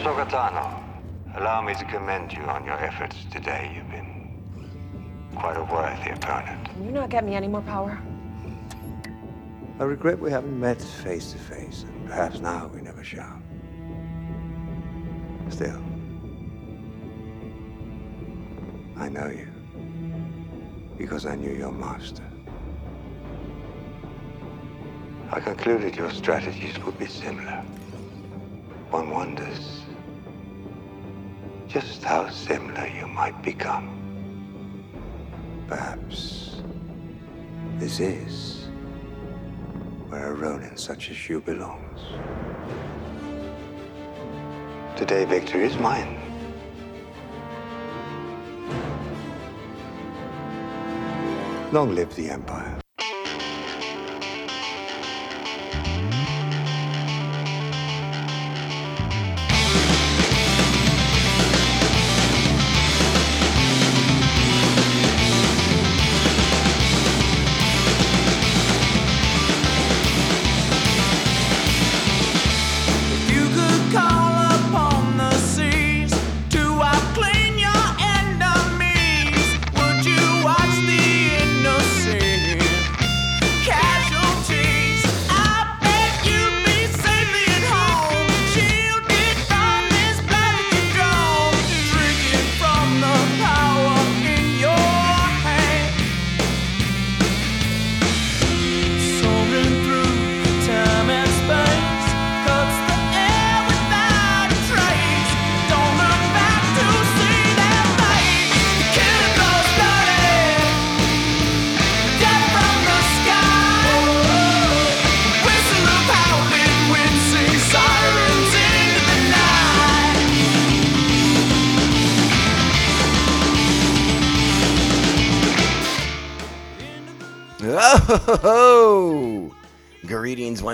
Ahsoka Tano, allow me to commend you on your efforts today. You've been quite a worthy opponent. Can you not get me any more power? I regret we haven't met face to face, and perhaps now we never shall. Still, I know you because I knew your master. I concluded your strategies would be similar. One wonders just how similar you might become. Perhaps this is where a Ronin such as you belongs. Today, victory is mine. Long live the Empire.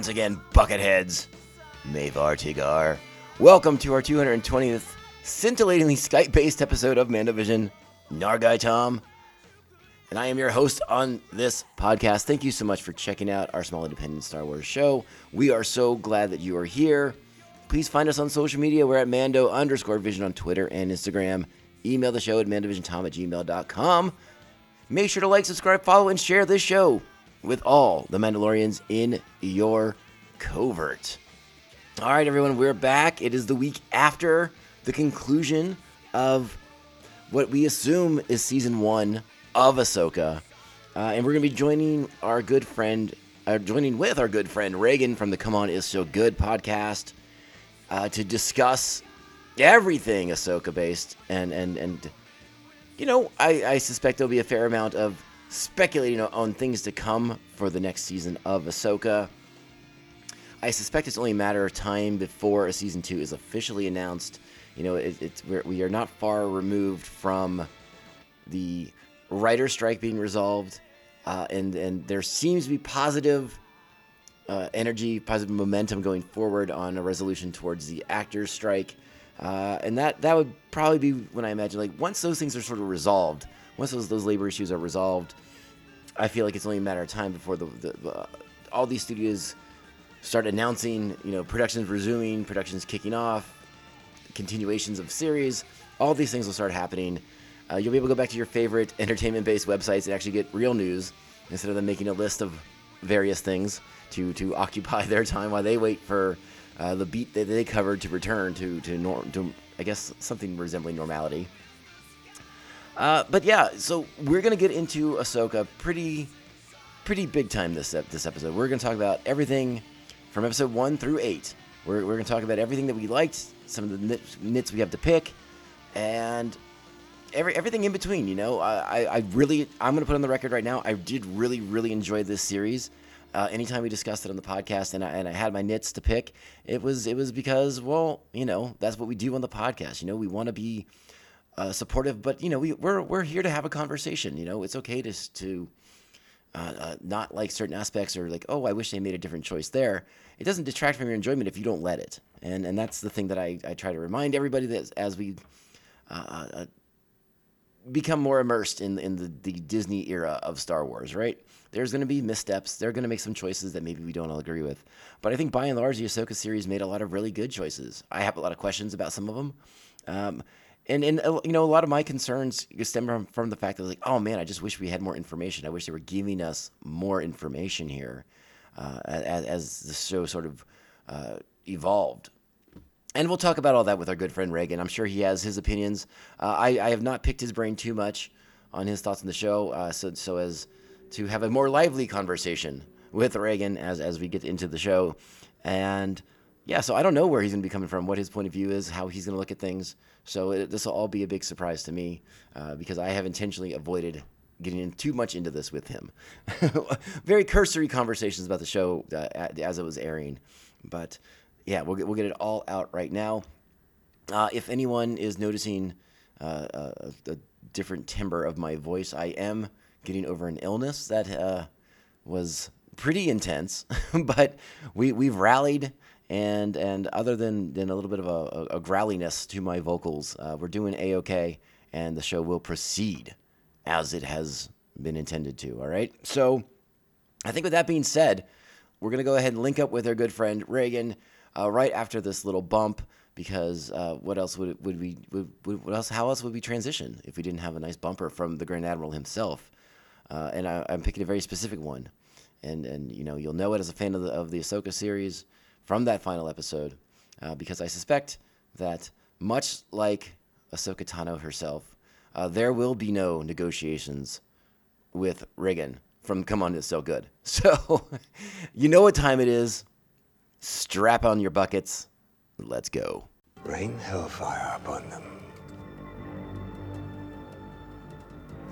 Once again, bucketheads. Mavar Tigar. Welcome to our 220th scintillatingly Skype-based episode of Mandovision. Nargai Tom. And I am your host on this podcast. Thank you so much for checking out our small independent Star Wars show. We are so glad that you are here. Please find us on social media. We're at Mando underscore Vision on Twitter and Instagram. Email the show at mandovisiontom at gmail.com. Make sure to like, subscribe, follow, and share this show with all the Mandalorians in your covert. All right, everyone, we're back. It is the week after the conclusion of what we assume is season one of Ahsoka. Uh, and we're going to be joining our good friend, uh, joining with our good friend Regan from the Come On Is So Good podcast uh, to discuss everything Ahsoka based and, and, and you know, I, I suspect there'll be a fair amount of speculating on, things to come for the next season of Ahsoka. I suspect it's only a matter of time before a season two is officially announced. You know, it, it's we're, we are not far removed from the writer strike being resolved, uh, and and there seems to be positive uh, energy, positive momentum going forward on a resolution towards the actors strike. Uh, and that that would probably be when I imagine like once those things are sort of resolved, once those those labor issues are resolved, I feel like it's only a matter of time before the, the, all these studios start announcing you know productions resuming, productions kicking off, continuations of series. All these things will start happening. Uh, you'll be able to go back to your favorite entertainment-based websites and actually get real news instead of them making a list of various things to to occupy their time while they wait for uh, the beat that they covered to return to to, norm, to I guess something resembling normality. Uh, but yeah, so we're gonna get into Ahsoka pretty pretty big time this this episode. We're gonna talk about everything from episode one through eight. We're, we're gonna talk about everything that we liked, some of the nits, we have to pick, and every everything in between. You know, I, I I really I'm gonna put on the record right now. I did really really enjoy this series. Uh, anytime we discussed it on the podcast, and I, and I had my nits to pick, it was it was because well, you know, that's what we do on the podcast. You know, we want to be uh, supportive, but you know, we we're we're here to have a conversation. You know, it's okay to to uh, uh, not like certain aspects or like, oh, I wish they made a different choice there. It doesn't detract from your enjoyment if you don't let it, and and that's the thing that I, I try to remind everybody that as we uh, uh, become more immersed in in the, the Disney era of Star Wars, right? There's going to be missteps. They're going to make some choices that maybe we don't all agree with. But I think by and large, the Ahsoka series made a lot of really good choices. I have a lot of questions about some of them. Um, and, and uh, you know, a lot of my concerns stem from, from the fact that, like, oh man, I just wish we had more information. I wish they were giving us more information here uh, as, as the show sort of uh, evolved. And we'll talk about all that with our good friend Regan. I'm sure he has his opinions. Uh, I, I have not picked his brain too much on his thoughts on the show, uh, so so as to have a more lively conversation with Regan as as we get into the show. And yeah, so I don't know where he's going to be coming from, what his point of view is, how he's going to look at things. So this will all be a big surprise to me uh, because I have intentionally avoided getting in too much into this with him. Very cursory conversations about the show uh, as it was airing, but yeah, we'll get, we'll get it all out right now. Uh, if anyone is noticing uh, a, a, different timbre of my voice, I am getting over an illness that uh, was pretty intense, but we we've rallied. And and other than, than a little bit of a, a, a growliness to my vocals, uh, we're doing a okay, and the show will proceed as it has been intended to. All right. So I think with that being said, we're gonna go ahead and link up with our good friend Regan uh, right after this little bump because uh, what else would would we would, would, what else how else would we transition if we didn't have a nice bumper from the Grand Admiral himself? Uh, and I, am picking a very specific one, and and you know you'll know it as a fan of the of the Ahsoka series from that final episode, uh, because I suspect that much like Ahsoka Tano herself, uh, there will be no negotiations with Regan from Come On It's So Good. So you know what time it is. Strap on your buckets. Let's go. Rain hellfire upon them.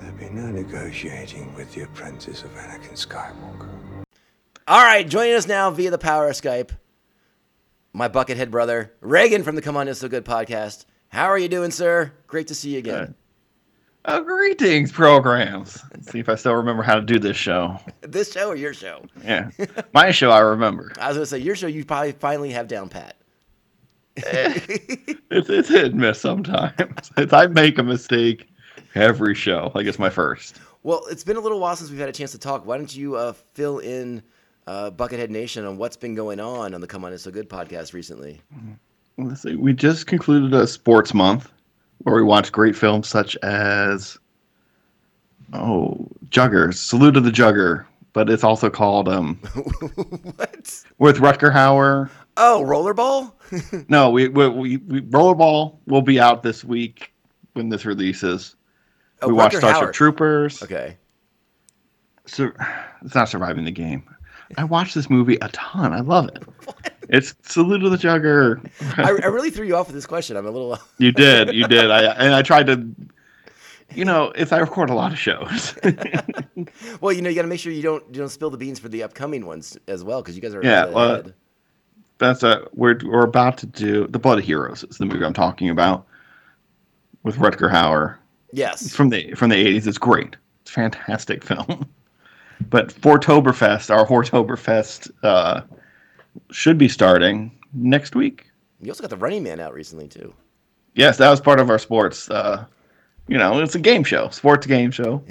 There'll be no negotiating with the apprentice of Anakin Skywalker. All right, joining us now via the power of Skype, my buckethead brother, Regan from the Come On It's So Good podcast. How are you doing, sir? Great to see you again. Uh, greetings, programs. Let's see if I still remember how to do this show. this show or your show? Yeah, my show I remember. I was gonna say your show. You probably finally have down pat. it's, it's hit and miss sometimes. It's, I make a mistake every show. Like it's my first. Well, it's been a little while since we've had a chance to talk. Why don't you uh, fill in uh, Buckethead Nation on what's been going on on the Come On It's So Good podcast recently? Let's see. We just concluded a sports month where we watched great films such as oh Juggers, Salute of the Jugger, but it's also called um what with Rutger Hauer. Oh, Rollerball. no, we, we we, we Rollerball will be out this week when this releases. Oh, we watched Rutger Starship Hauer. Troopers. Okay. So it's not surviving the game. I watched this movie a ton. I love it. It's Salute to the Jugger. I, I really threw you off with this question. I'm a little. Uh, you did, you did. I and I tried to, you know, if I record a lot of shows. well, you know, you got to make sure you don't you don't spill the beans for the upcoming ones as well, because you guys are Yeah, ahead. well, That's a we're we're about to do the Blood of Heroes. Is the movie I'm talking about with Rutger Hauer yes. from the from the 80s. It's great. It's a fantastic film. But Fortoberfest, our Hortoberfest, uh, should be starting next week. You also got the Running Man out recently too. Yes, that was part of our sports. Uh, you know, it's a game show, sports game show.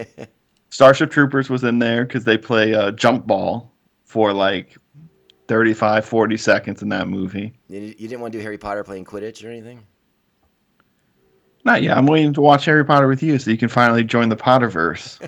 Starship Troopers was in there because they play uh, jump ball for like 35, 40 seconds in that movie. You, you didn't want to do Harry Potter playing Quidditch or anything? Not yet. I'm waiting to watch Harry Potter with you so you can finally join the Potterverse.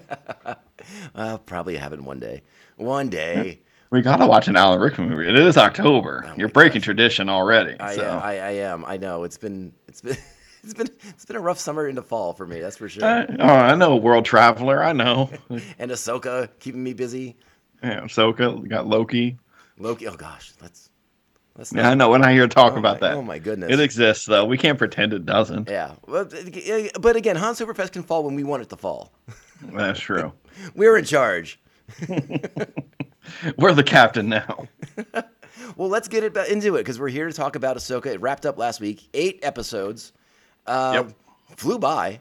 I'll probably have it one day. One day. we gotta watch an Alan Rickman movie. It is October. Oh You're breaking gosh. tradition already. I, so. am, I I am. I know. It's been it's been it's been it's been a rough summer into fall for me. That's for sure. I, oh, I know, World Traveler. I know. and Ahsoka keeping me busy. yeah, Ahsoka. We got Loki. Loki. Oh gosh, let's let's. Yeah, I know. We're not here to talk oh about my, that. Oh my goodness. It exists, though. We can't pretend it doesn't. yeah. Well, uh, but again, Han Superfest can fall when we want it to fall. That's true. We're in charge. We're the captain now. Well, let's get it into it because we're here to talk about Ahsoka. It wrapped up last week, eight episodes. Uh, Yep. Flew by,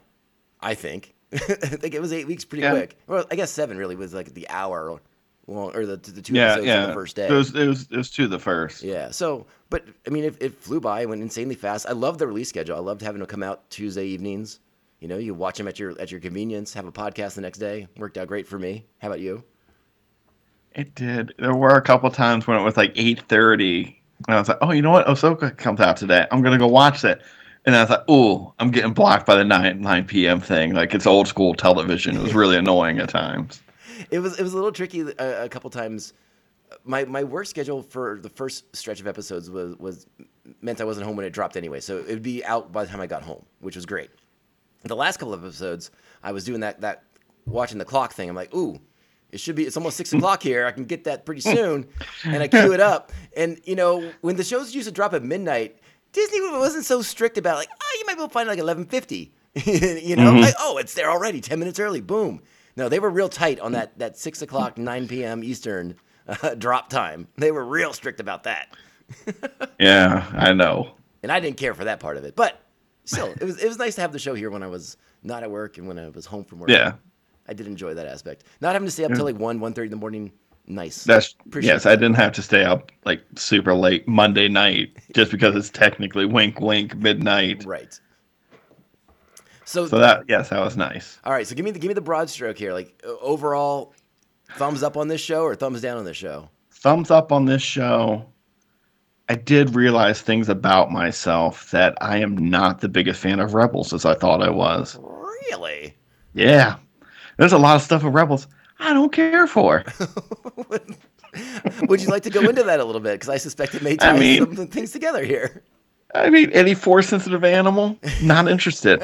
I think. I think it was eight weeks pretty Yeah. quick. Well, I guess seven really was like the hour long, or the, the two Yeah, episodes yeah. on the first day. It was, it was, it was two the first. Yeah. So, but I mean, it, it flew by. It went insanely fast. I loved the release schedule. I loved having to come out Tuesday evenings. You know, you watch them at your at your convenience. Have a podcast the next day. Worked out great for me. How about you? It did. There were a couple times when it was like eight thirty, and I was like, "Oh, you know what? Ahsoka comes out today. I'm gonna go watch it." And I like, "Oh, I'm getting blocked by the nine nine p.m. thing. Like it's old school television. It was really annoying at times." It was it was a little tricky a, a couple times. My my work schedule for the first stretch of episodes was was meant I wasn't home when it dropped anyway, so it would be out by the time I got home, which was great. The last couple of episodes, I was doing that that watching the clock thing. I'm like, ooh, it should be. It's almost six o'clock here. I can get that pretty soon, and I cue it up. And you know, when the shows used to drop at midnight, Disney wasn't so strict about like, oh, you might be able to find it like eleven fifty. you know, like oh, it's there already, ten minutes early, boom. No, they were real tight on that that six o'clock, nine p.m. Eastern uh, drop time. They were real strict about that, Yeah, I know. and I didn't care for that part of it. But still, it was it was nice to have the show here when I was not at work and when I was home from work. Yeah, I did enjoy that aspect. Not having to stay up till like one, one thirty in the morning. Nice. that's Appreciate yes. I didn't have to stay up like super late Monday night just because it's technically wink wink midnight. right. So, So that yes, that was nice. all right. So give me the give me the broad stroke here. Like overall, thumbs up on this show or thumbs down on this show. thumbs up on this show. I did realize things about myself that I am not the biggest fan of Rebels as I thought I was. Really? Yeah. There's a lot of stuff in Rebels I don't care for. Would you like to go into that a little bit? Because I suspect it may I tie mean- some things together here. I mean, any force sensitive animal, not interested.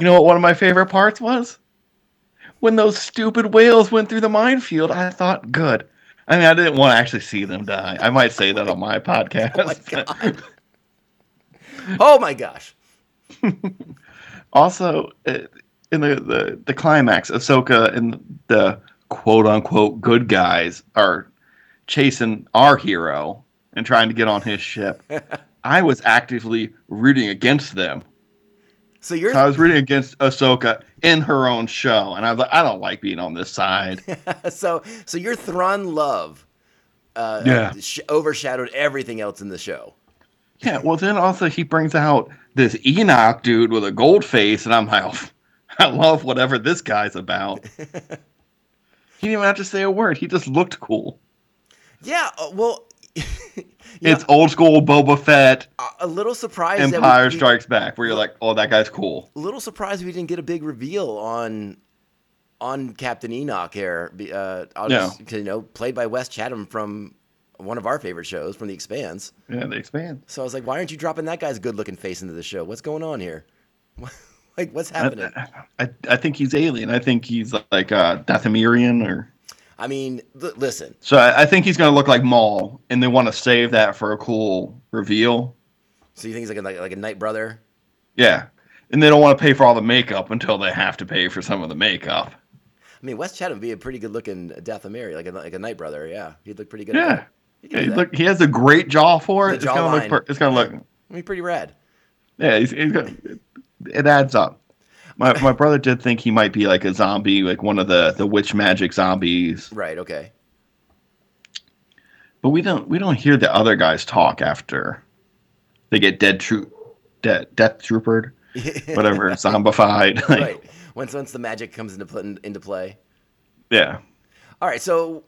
you know what one of my favorite parts was? When those stupid whales went through the minefield, I thought, good. I mean, I didn't want to actually see them die. I might say that on my podcast. Oh my god. oh my gosh. also uh, in the, the the climax ahsoka and the quote unquote good guys are chasing our hero and trying to get on his ship i was actively rooting against them So you're i was rooting against ahsoka in her own show and i was like i don't like being on this side so so your Thrawn love uh, Yeah. sh- overshadowed everything else in the show. yeah well then also he brings out this enoch dude with a gold face and i'm like "Oh, i love whatever this guy's about he didn't even have to say a word he just looked cool Yeah. Uh, well, It's old school Boba Fett, a- little surprised. we- Empire we- Strikes Back, where you're like, oh, that guy's cool. a little surprised we didn't get a big reveal on on Captain Enoch here. Uh, I'll Yeah. just, you know, played by Wes Chatham from one of our favorite shows from The Expanse. Yeah, they expand. So I was like, why aren't you dropping that guy's good looking face into the show? What's going on here? like, what's happening? I, I, I think he's alien. I think he's like uh, Dathomirian, or I mean, l- listen, so. I, I think he's gonna look like Maul, and they want to save that for a cool reveal. so you think he's like a, like, like a night brother? Yeah, and they don't want to pay for all the makeup until they have to pay for some of the makeup. I mean, Wes Chatham would be a pretty good looking Dathomiri, like a like a night brother. Yeah, he'd look pretty good. Yeah. He Yeah, do he, that. look, he has a great jaw for it. The it's gonna look. It's gonna look. I mean, pretty rad. Yeah, he's, he's gonna, it adds up. My my brother did think he might be like a zombie, like one of the the witch magic zombies. Right. Okay. But we don't we don't hear the other guys talk after they get dead troop dead death troopered, whatever, zombified. Like, right. Once once the magic comes into into play. Yeah. All right. So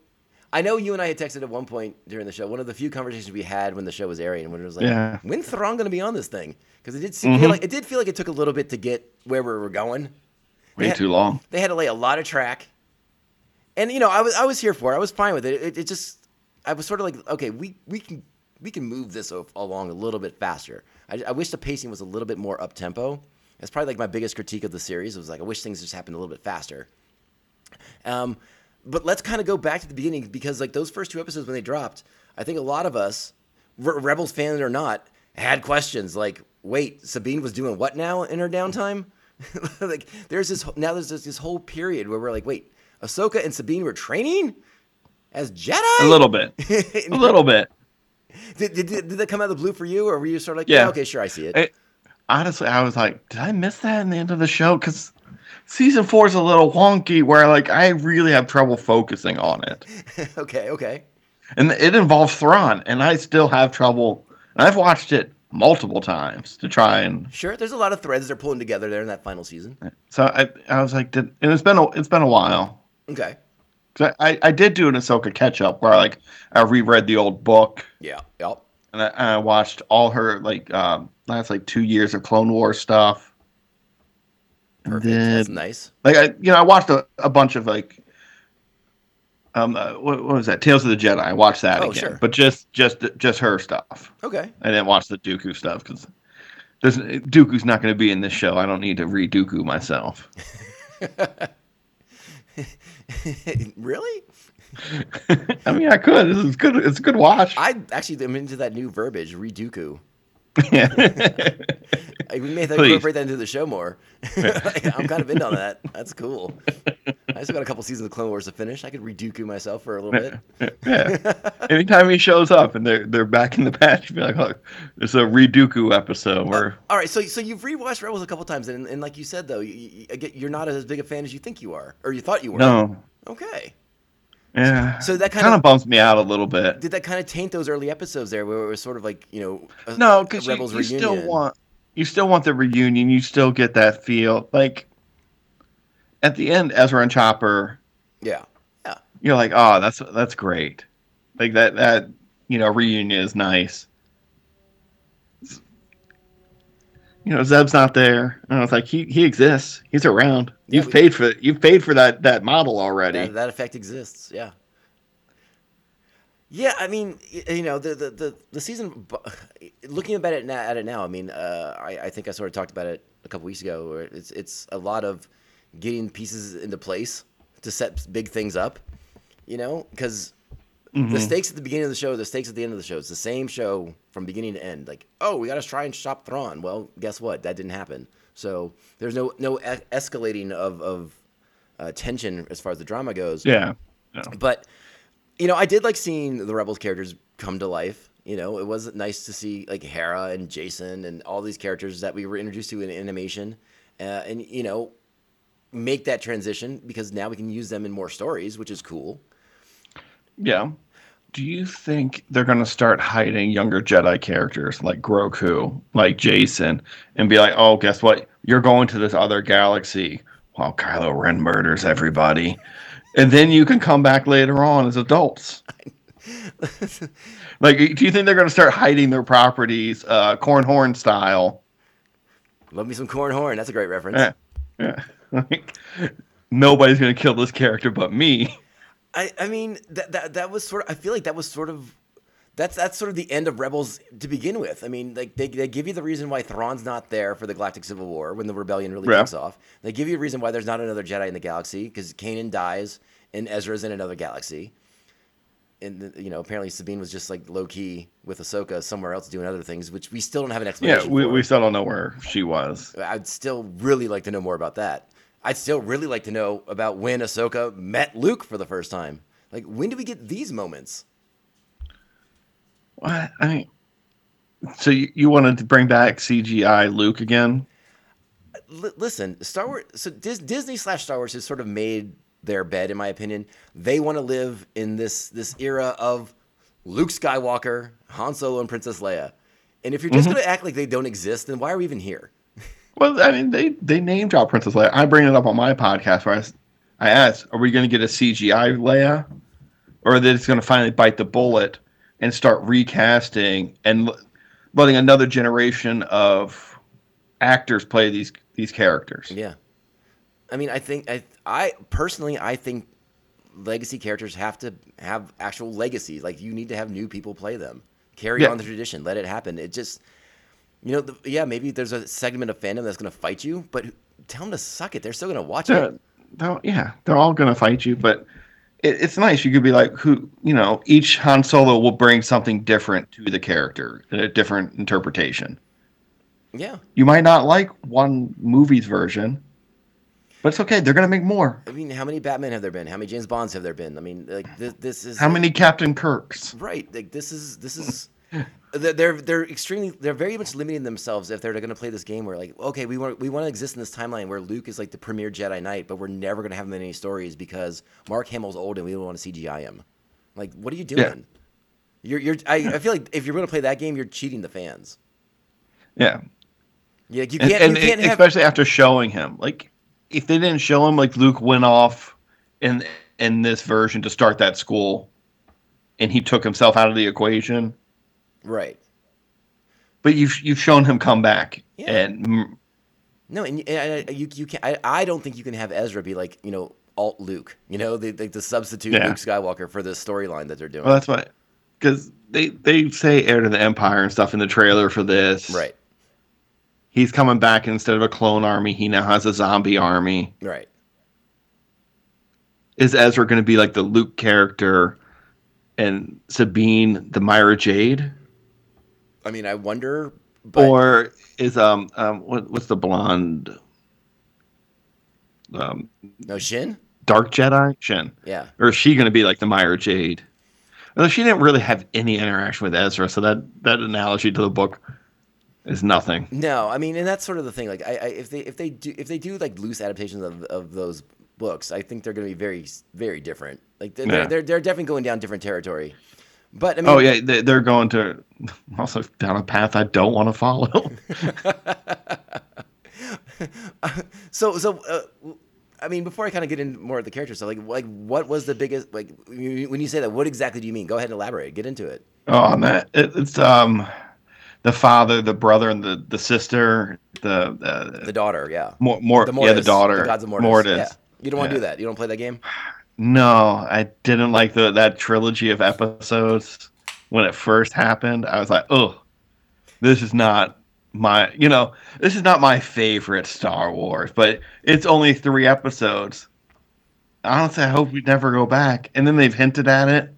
I know you and I had texted at one point during the show. One of the few conversations we had when the show was airing, when it was like, Yeah. "When's Thrawn going to be on this thing?" Because it did seem, Mhm. feel like it did feel like it took a little bit to get where we were going. Way Yeah. too long. They had to lay a lot of track, and you know, I was I was here for it. I was fine with it. It, it just I was sort of like, okay, we we can we can move this along a little bit faster. I, I wish the pacing was a little bit more up tempo. That's probably like my biggest critique of the series. It was like I wish things just happened a little bit faster. Um, but let's kind of go back to the beginning because like those first two episodes when they dropped, I think a lot of us, Re- Rebels fans or not, had questions like, wait, Sabine was doing what now in her downtime? like there's this now there's this, this whole period where we're like, wait, Ahsoka and Sabine were training as Jedi. A little bit. A little bit. Did, did, did that come out of the blue for you, or were you sort of like, Yeah. yeah, okay, sure, I see it. It- honestly, I was like, did I miss that in the end of the show? Because season four is a little wonky, where like I really have trouble focusing on it, okay, okay. and it involves Thrawn, and I still have trouble. And I've watched it multiple times to try and. Sure, there's a lot of threads they're pulling together there in that final season. So I, I was like, did, and it's been a, it's been a while. Okay. 'Cause I, I, I did do an Ahsoka catch up where I, like I reread the old book Yeah. Yep. and I, I watched all her like um, last like two years of Clone Wars stuff. And Perfect. then- That's nice. like I, you know, I watched a, a bunch of like, um, uh, what, what was that? Tales of the Jedi. I watched that Oh, again, sure. but just just just her stuff. Okay. I didn't watch the Dooku stuff because there's Dooku's not going to be in this show. I don't need to read Dooku myself. really? I mean, I could. It's good. It's a good watch. I actually am into that new verbiage, reduku. Yeah. We may have to Please. incorporate that into the show more. I'm kind of in on that. That's cool. I still got a couple seasons of Clone Wars to finish. I could reduku myself for a little bit. yeah. Anytime he shows up and they're they're back in the patch, be like, look, it's a Reduku episode where uh, All right, so so you've rewatched Rebels a couple times, and, and like you said though, you, you, you're not as big a fan as you think you are, or you thought you were. no, Okay. Yeah. So that kind kinda- of bums me out a little bit. Did that kind of taint those early episodes there, where it was sort of like you know, a, No, because you, you still want you still want the reunion. You still get that feel. Like at the end, Ezra and Chopper, Yeah. Yeah. you're like, oh, that's that's great. Like that that you know reunion is nice. You know, Zeb's not there. And I was like, he he exists. He's around. Yeah, You've we- paid for you've paid for that that model already. That, that effect exists. Yeah. Yeah, I mean, you know, the the the, the season. Looking about it now, at it now, I mean, uh, I, I think I sort of talked about it a couple weeks ago. Where it's it's a lot of getting pieces into place to set big things up. You know, because the stakes at the beginning of the show, the stakes at the end of the show, it's the same show from beginning to end. Like, oh, we got to try and stop Thrawn. Well, guess what? That didn't happen. So there's no no e- escalating of of uh, tension as far as the drama goes. yeah. Yeah. But you know, I did like seeing the Rebels characters come to life. You know, it was nice to see like Hera and Jacen and all these characters that we were introduced to in animation, uh, and you know, make that transition because now we can use them in more stories, which is cool. Yeah. Do you think they're going to start hiding younger Jedi characters like Grogu, like Jacen, and be like, oh, guess what? You're going to this other galaxy while Kylo Ren murders everybody. And then you can come back later on as adults. like, do you think they're going to start hiding their properties, uh, corn horn style? Love me some Corn Horn. That's a great reference. Yeah. Yeah. Like, nobody's going to kill this character but me. I, I mean that, that that was sort of I feel like that was sort of that's that's sort of the end of Rebels to begin with. I mean, like they, they give you the reason why Thrawn's not there for the Galactic Civil War when the rebellion really Yeah. kicks off. They give you a reason why there's not another Jedi in the galaxy because Kanan dies and Ezra's in another galaxy. And you know, apparently Sabine was just like low key with Ahsoka somewhere else doing other things, which we still don't have an explanation. Yeah, we, for. we still don't know where she was. I'd still really like to know more about that. I'd still really like to know about when Ahsoka met Luke for the first time. Like, when do we get these moments? What? I mean, so you, you wanted to bring back CGI Luke again? L- listen, Star Wars. So Dis- Disney slash Star Wars has sort of made their bed, in my opinion. They want to live in this this era of Luke Skywalker, Han Solo, and Princess Leia. And if you're just mm-hmm. going to act like they don't exist, then why are we even here? Well, I mean, they they name drop Princess Leia. I bring it up on my podcast where I asked, "Are we going to get a CGI Leia, or are they just going to finally bite the bullet and start recasting and l- letting another generation of actors play these these characters?" Yeah. I mean, I think I I personally I think legacy characters have to have actual legacies. Like you need to have new people play them. Carry Yeah. on the tradition. Let it happen. It just you know, the, yeah, maybe there's a segment of fandom that's going to fight you, but tell them to suck it. They're still going to watch They're, it. they're, yeah, they're all going to fight you, but it, it's nice. You could be like, who, you know, each Han Solo will bring something different to the character, a different interpretation. Yeah. You might not like one movie's version, but it's okay. They're going to make more. I mean, how many Batman have there been? How many James Bonds have there been? I mean, like this, this is How many Captain Kirks? Right. Like this is this is they're they're- extremely they're very much limiting themselves if they're going to play this game where like okay we want we want to exist in this timeline where Luke is like the premier Jedi Knight but we're never going to have him in any stories because Mark Hamill's old and we don't want to CGI him. Like what are you doing? You're you're I, I feel like if you're going to play that game you're cheating the fans. Yeah, Yeah, you can't. and you can't have. especially after showing him, like if they didn't show him, like Luke went off in in this version to start that school, and he took himself out of the equation. Right. But you've you've shown him come back, Yeah. and No, and, and, you you can I, I don't think you can have Ezra be like you know alt Luke. You know, the the, the substitute Yeah. Luke Skywalker for this storyline that they're doing. well, that's what because they they say heir to the empire and stuff in the trailer for this. right. He's coming back instead of a clone army. He now has a zombie army. Right. Is Ezra going to be like the Luke character, and Sabine the Mara Jade? I mean, I wonder. But or is um um what, what's the blonde um no Shin. dark Jedi Shin Yeah. or is she going to be like the Mara Jade? Although she didn't really have any interaction with Ezra, so that that analogy to the book is nothing. No, I mean, and that's sort of the thing. Like, I, I if they if they do if they do like loose adaptations of, of those books, I think they're going to be very very different. Like they're, Yeah. they're they're they're definitely going down different territory. But I mean, Oh yeah, they, they're going to also down a path I don't want to follow. So so. Uh, I mean, before I kind of get into more of the character stuff, like, like what was the biggest like when you say that? What exactly do you mean? Go ahead and elaborate. Get into it. oh, that it, it's um the father, the brother, and the the sister, the uh, The daughter, yeah. more more The yeah the daughter, the gods of Mortis. Mortis. Yeah. You don't want to Yeah. do that. You don't play that game. No, I didn't like the that trilogy of episodes when it first happened. I was like, oh, this is not my, you know, this is not my favorite Star Wars. But it's only three episodes. I honestly, I hope we never go back. And then they've hinted at it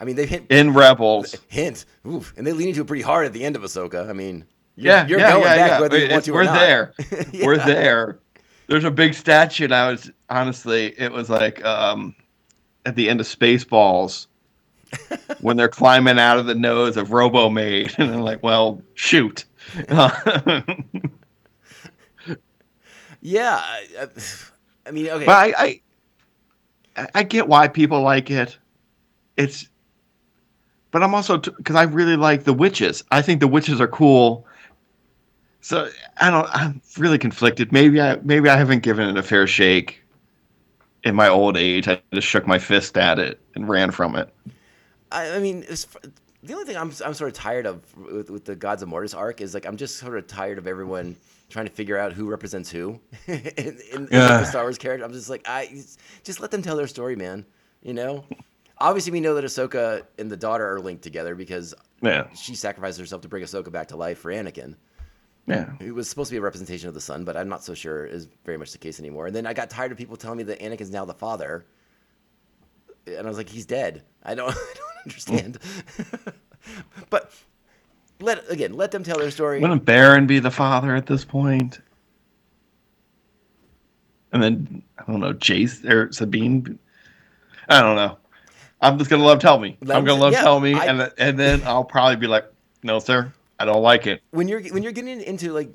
I mean, they've hit in Rebels. hint, oof, and they lean into it pretty hard at the end of Ahsoka. I mean, you're, Yeah, you're yeah, going yeah, back yeah. whether you want to or we're not. there. We're there. There's a big statue, and I was honestly, it was like um, at the end of Spaceballs when they're climbing out of the nose of Robo Maid, and I'm like, well, shoot. Yeah, I, I, mean, okay. But I, I, I get why people like it. It's, but I'm also because I really like the witches. I think the witches are cool. So I don't. I'm really conflicted. Maybe I maybe I haven't given it a fair shake. In my old age, I just shook my fist at it and ran from it. I, I mean, it's, the only thing I'm I'm sort of tired of with, with the Gods of Mortis arc is like I'm just sort of tired of everyone trying to figure out who represents who in, in, in Yeah. the Star Wars character. I'm just like, I just let them tell their story, man. You know, obviously we know that Ahsoka and the daughter are linked together because Yeah, she sacrificed herself to bring Ahsoka back to life for Anakin. Yeah. It was supposed to be a representation of the son, but I'm not so sure is very much the case anymore. And then I got tired of people telling me that Anakin's now the father, and I was like, he's dead. I don't, I don't understand. but let again, let them tell their story. Wouldn't Baron be the father at this point? And then I don't know, Jace or Sabine. I don't know. I'm just gonna love tell me. Let I'm gonna love yeah, tell me, I- and and then I'll probably be like, no, sir, I don't like it. when you're when you're getting into like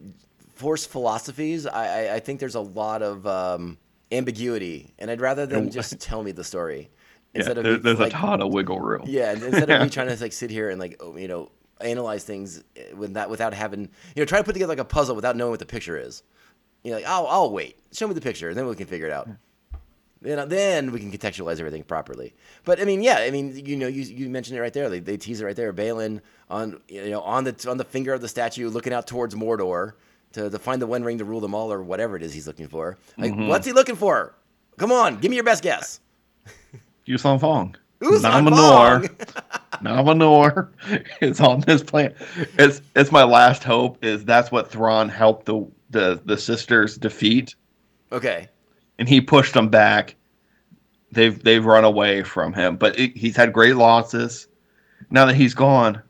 force philosophies, I I, I think there's a lot of um, ambiguity, and I'd rather them just tell me the story Yeah, instead of there's like, a ton of wiggle room. Yeah, instead of me trying to like sit here and like oh, you know analyze things eh, with that without having you know try to put together like a puzzle without knowing what the picture is. You know, like I'll I'll wait. Show me the picture, and then we can figure it out. Then then we can contextualize everything properly. But I mean, yeah, I mean, you know, you, you mentioned it right there. They, they tease it right there. Baylan on you know on the on the finger of the statue, looking out towards Mordor to, to find the One Ring to rule them all, or whatever it is he's looking for. Like, Mm-hmm. what's he looking for? Come on, give me your best guess. Yuuzhan Vong. Namanor. Nom Anor is on this planet. It's it's my last hope. Is that's what Thrawn helped the the the sisters defeat, Okay. And he pushed them back. They've they've run away from him, but it, he's had great losses. Now that he's gone,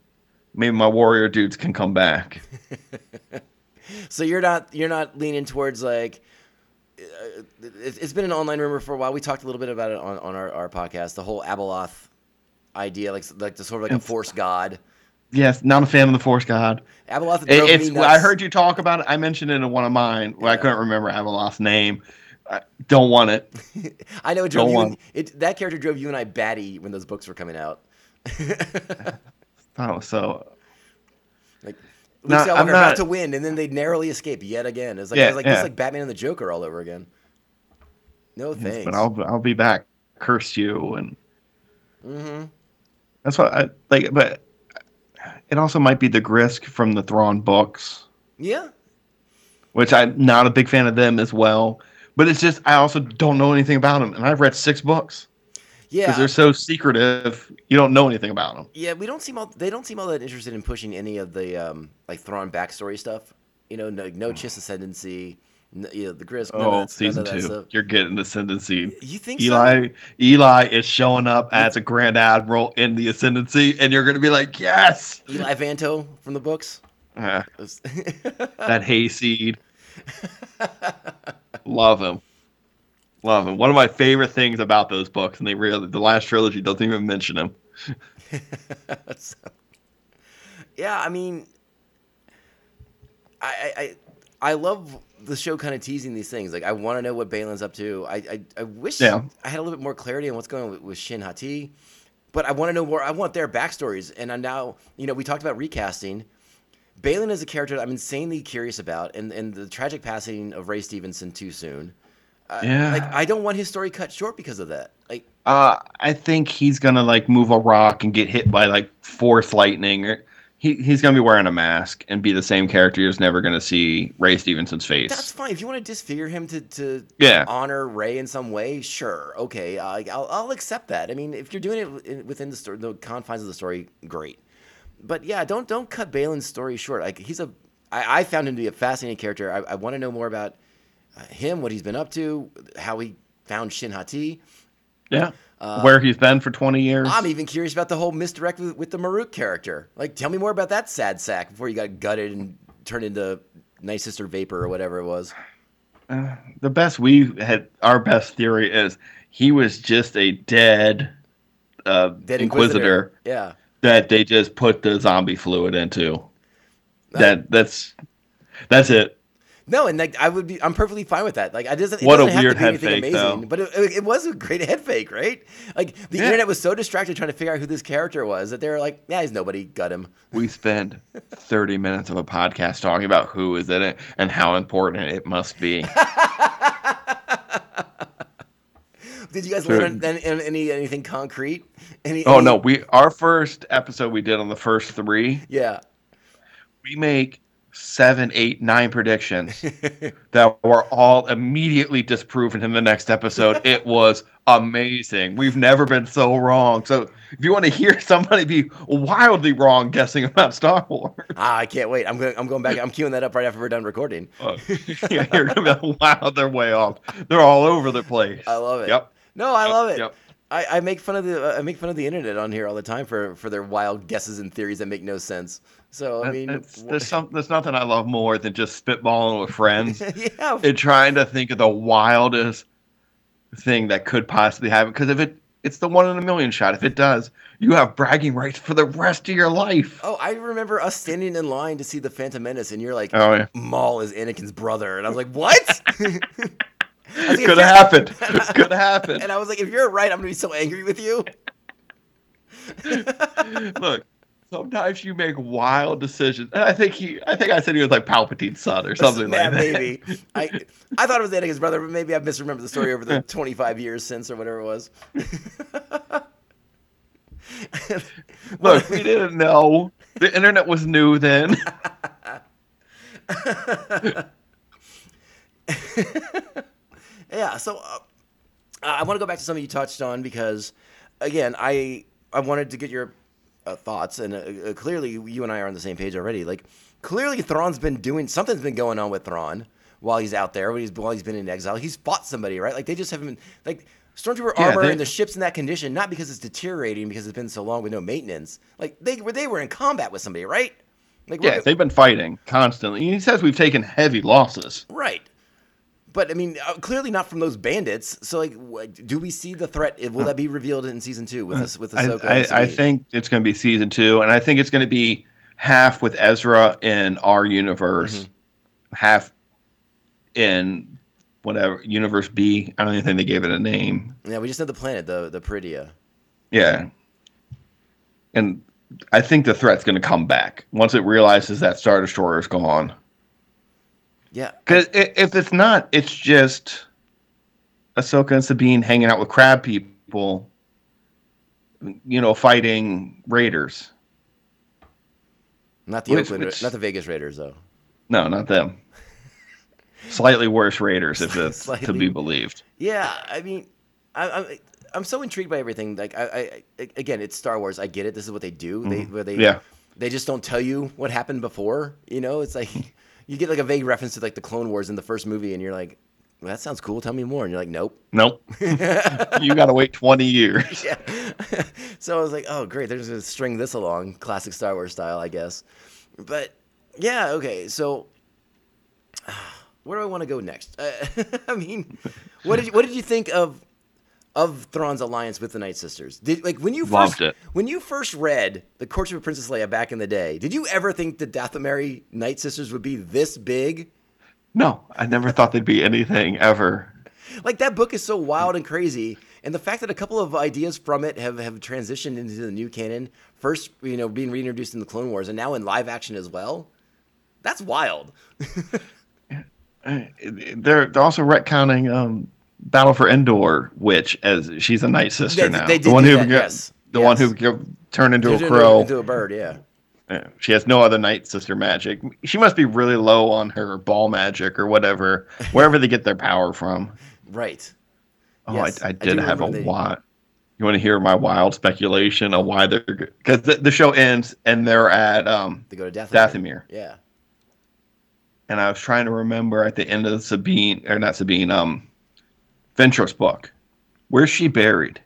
maybe my warrior dudes can come back. So you're not you're not leaning towards like uh, it's it's been an online rumor for a while. We talked a little bit about it on, on our, our podcast. The whole Abeloth idea, like like the sort of like a force god. Yes, not a fan of the Force God. Abeloth It- it's I heard you talk about it. I mentioned it in one of mine. Where I couldn't remember Avalon's name. I don't want it. I know it drove Go you. And, it, that character drove you and I batty when those books were coming out. Oh, so Like Luke No, Skywalker I'm about to win, and then they narrowly escape yet again. It's like, Yeah, it's like yeah. like Batman and the Joker all over again. No thanks. but I'll I'll be back. Curse you and Mm-hmm. that's what I like. But it also might be the Grysk from the Thrawn books, Yeah, which I'm not a big fan of them as well. But it's just I also don't know anything about them, and I've read six books yeah. because they're so secretive. You don't know anything about them. Yeah, we don't seem all they don't seem all that interested in pushing any of the um, like Thrawn backstory stuff. You know, no, no Chiss ascendancy, no, you know, the of Oh, that- season none of that two, stuff. you're getting ascendancy. You think so? Eli Eli is showing up as a Grand Admiral in the ascendancy, and you're gonna be like, yes, Eli Vanto from the books. Ah, that hayseed. Love him. Love him. One of my favorite things about those books, and they really the last trilogy doesn't even mention him. So- yeah, I mean, I, I I I love the show kind of teasing these things. Like, I want to know what Baylan's up to. I I, I wish Yeah. I had a little bit more clarity on what's going on with, with Shin Hati, but I want to know more. I want their backstories, and I'm now you know we talked about recasting. Baylan is a character that I'm insanely curious about, and and the tragic passing of Ray Stevenson too soon. Uh, Yeah. like I don't want his story cut short because of that. Like, Uh, I think he's gonna like move a rock and get hit by like force lightning. Or he he's gonna be wearing a mask and be the same character. You're just never gonna see Ray Stevenson's face. That's fine. If you want to disfigure him to, to Yeah. honor Ray in some way, sure, okay, uh, I'll, I'll accept that. I mean, if you're doing it within the story, the confines of the story, great. But yeah, don't don't cut Baylan's story short. Like he's a, I, I found him to be a fascinating character. I, I want to know more about uh, him, what he's been up to, how he found Shin Hati. yeah. Where he's been for 20 years. Uh, I'm even curious about the whole misdirect with, with the Marrok character. Like, tell me more about that sad sack before you got gutted and turned into Night Sister Vapor or whatever it was. the best we had our best theory is he was just a dead uh Dead inquisitor, Yeah. That they just put the zombie fluid into that that's that's it No, and like I would be, I'm perfectly fine with that. Like I doesn't. It What a doesn't have weird to be head fake, amazing, though. but it, it was a great head fake, right? Like the Yeah. internet was so distracted trying to figure out who this character was that they were like, "Yeah, he's nobody. Gut him." we spend 30 minutes of a podcast talking about who is in it and how important it must be Did you guys learn any, any anything concrete? Any? oh any- no we our first episode we did on the first three Yeah. we make seven eight nine predictions that were all immediately disproven in the next episode. It was amazing. We've never been so wrong. So if you want to hear somebody be wildly wrong guessing about Star Wars, Ah, I can't wait. I'm going. I'm going back. I'm queuing that up right after we're done recording. uh, yeah, you're gonna be like, wow, they're way off. They're all over the place. I love it. Yep. No, I Yep, love it. yep. I, I make fun of the I make fun of the internet on here all the time for for their wild guesses and theories that make no sense. So I mean, It's- there's some there's nothing I love more than just spitballing with friends yeah, and trying to think of the wildest thing that could possibly happen. Because if it it's the one in a million shot. If it does, you have bragging rights for the rest of your life. Oh, I remember us standing in line to see the Phantom Menace, and you're like, Oh yeah, Maul is Anakin's brother, and I was like, what? I like, could have happened. Could have happened. And I was like, if you're right, I'm gonna be so angry with you. Look, sometimes you make wild decisions. And I think he, I think I said he was like Palpatine's son or something yeah, like that. maybe. I I thought it was Anakin's brother, but maybe I've misremembered the story over the 25 years since or whatever it was. Look, we didn't know. The internet was new then. Yeah, so uh, I want to go back to something you touched on because, again, I I wanted to get your uh, thoughts, and uh, uh, clearly you and I are on the same page already. Like, clearly Thrawn's been doing something's been going on with Thrawn while he's out there, while he's while he's been in exile. He's fought somebody, right? Like they just haven't been like. Stormtrooper Yeah, armor they- and the ship's in that condition, not because it's deteriorating, because it's been so long with no maintenance. Like they were, they were in combat with somebody, right? Like yeah, they've been fighting constantly. He says we've taken heavy losses. Right. But I mean, uh, clearly not from those bandits. So, like, what, do we see the threat? Will that be revealed in season two with us with I, Ahsoka? and I, I think it's going to be season two, and I think it's going to be half with Ezra in our universe, Mm-hmm. half in whatever universe B. I don't even think they gave it a name. Yeah, we just know the planet, the the Peridea. Yeah, and I think the threat's going to come back once it realizes that Star Destroyer is gone. Yeah. Because if it's not, it's just Ahsoka and Sabine hanging out with crab people, you know, fighting raiders. Not the Which- Oakland, which- not the Vegas Raiders though. No, not them. Slightly worse raiders, if it's to be believed. Yeah, I mean, I, I'm I'm so intrigued by everything. Like, I, I, I again, it's Star Wars. I get it. This is what they do. They where they Mm-hmm. Yeah. they just don't tell you what happened before. You know, it's like you get like a vague reference to like the Clone Wars in the first movie, and you're like, well, that sounds cool. Tell me more. And you're like, nope. Nope. you got to wait 20 years. Yeah. so I was like, oh, great. They're just gonna string this along, classic Star Wars style, I guess. But yeah, okay. So where do I want to go next? Uh, I mean, what did you, what did you think of of Thrawn's alliance with the Night Sisters? Did like when you first Loved it. when you first read the Courtship of Princess Leia back in the day? Did you ever think the Dathomiri Night Sisters would be this big? No, I never thought they'd be anything ever. Like that book is so wild and crazy, and the fact that a couple of ideas from it have, have transitioned into the new canon, first you know being reintroduced in the Clone Wars, and now in live action as well. That's wild. They're, they're also retconning um, Battle for Endor, witch as she's a Night Sister They- now. they the one who that, yes. the one who turned into a crow. into a bird, yeah. Yeah, She has no other Night Sister magic. She must be really low on her ball magic or whatever, wherever they get their power from. Right. Oh, Yes, I, I I did do have a they- wild. You want to hear my wild speculation of why they're because the, the show ends and they're at um They go to Dathomir. Dathomir, Yeah. and I was trying to remember at the end of Sabine or not Sabine um Ventress book, where's she buried?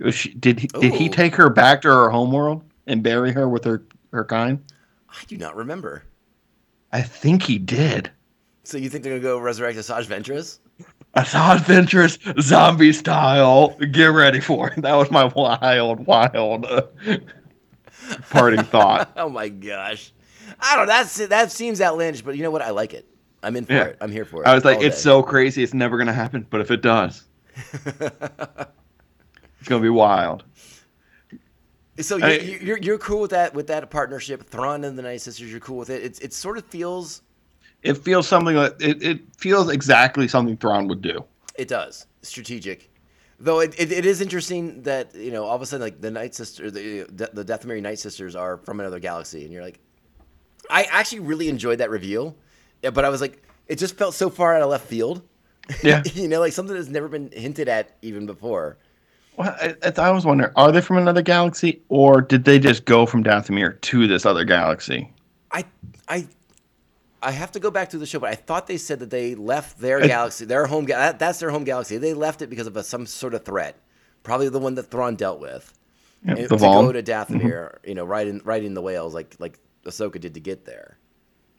Was she, did he, did he take her back to her homeworld and bury her with her her kind? I do not remember. I think he did. So you think they're gonna go resurrect Asajj Ventress? Asajj Ventress zombie style. Get ready for it. That was my wild, wild uh, parting thought. Oh my gosh. I don't know. That's that seems outlandish, but you know what? I like it. I'm in for Yeah. it. I'm here for it. I was like, it's day. so crazy, it's never gonna happen. But if it does, it's gonna be wild. So you, I- you- you're you're cool with that with that partnership, Thrawn and the Night Sisters. You're cool with it. It's it sort of feels It feels something like it, it feels exactly something Thrawn would do. it does strategic, though it, it, it is interesting that you know all of a sudden like the Night Sister the the Dathomiri Night Sisters are from another galaxy, and you're like, I actually really enjoyed that reveal, yeah, but I was like, it just felt so far out of left field. Yeah. you know, like something that's never been hinted at even before. Well, I, I I was wondering, are they from another galaxy, or did they just go from Dathomir to this other galaxy? I I I have to go back to the show, but I thought they said that they left their I- galaxy, their home. That, that's their home galaxy. They left it because of a, some sort of threat, probably the one that Thrawn dealt with. Yeah, and- to go to mm-hmm. Dathomir, you know, riding riding the whales like like Ahsoka did to get there.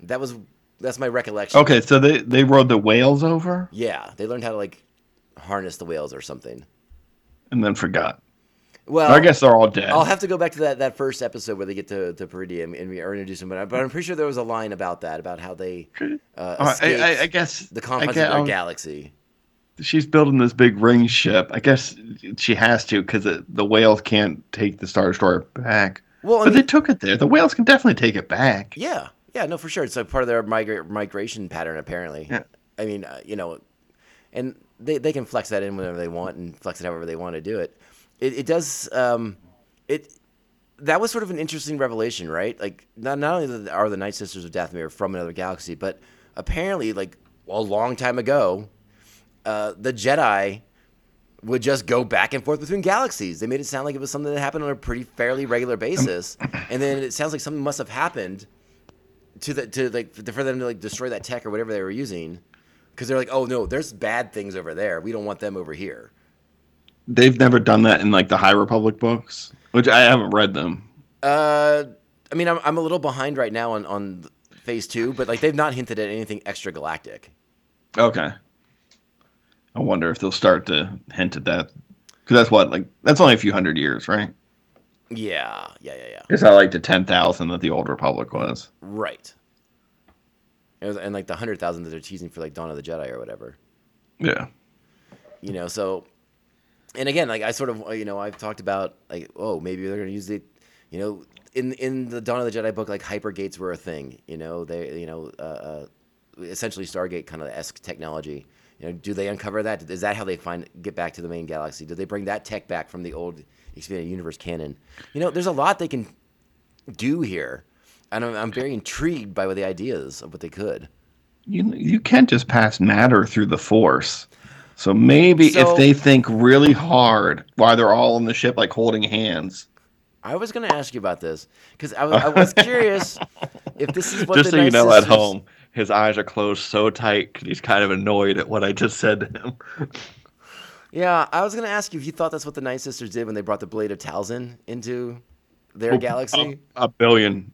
That was that's my recollection. Okay, so they they rode the whales over Yeah, they learned how to like harness the whales or something. and then forgot. Well, I guess they're all dead. I'll have to go back to that, that first episode where they get to, to Peridea and we are introduced them, but, I, but I'm pretty sure there was a line about that, about how they uh, I, I, I guess the confines of their I'll- galaxy. she's building this big ring ship. I guess she has to because the whales can't take the Star Destroyer back. Well, I but they took it there. The whales can definitely take it back. Yeah, yeah, no, for sure. It's like part of their migra- migration pattern, apparently. Yeah. I mean, uh, you know, and they, they can flex that in whenever they want and flex it however they want to do it. It, it does. Um, it that was sort of an interesting revelation, right? Like, not not only are the Night Sisters of Dathomir from another galaxy, but apparently, like a long time ago, uh, the Jedi would just go back and forth between galaxies. They made it sound like it was something that happened on a pretty fairly regular basis, and then it sounds like something must have happened to the to like for them to like destroy that tech or whatever they were using, because they're like, oh no, there's bad things over there. We don't want them over here. They've never done that in like the High Republic books, which I haven't read them. Uh, I mean, I'm I'm a little behind right now on on phase two, but like they've not hinted at anything extra galactic. Okay. I wonder if they'll start to hint at that. Because that's what, like, that's only a few hundred years, right? Yeah, yeah, yeah, yeah. It's not like the 10,000 that the Old Republic was. Right. And, and like the hundred thousand that they're teasing for like Dawn of the Jedi or whatever. Yeah. you know so and again, like I sort of, you know, I've talked about like, oh, maybe they're going to use it, you know, in in the Dawn of the Jedi book, like hyper gates were a thing. You know, they, you know, uh, uh, essentially Stargate kind of esque technology. You know, do they uncover that? Is that how they find get back to the main galaxy? Do they bring that tech back from the old expanded universe canon? You know, there's a lot they can do here, and I'm, I'm very intrigued by what the ideas of what they could. You you can't just pass matter through the force. So maybe So- if they think really hard while they're all on the ship, like holding hands, I was going to ask you about this because I, was- I was curious if this is what just the so you know at home, his eyes are closed so tight he's kind of annoyed at what I just said to him. Yeah, I was going to ask you if you thought that's what the Night Sisters did when they brought the Blade of Talzin into their oh, galaxy. A, a billion.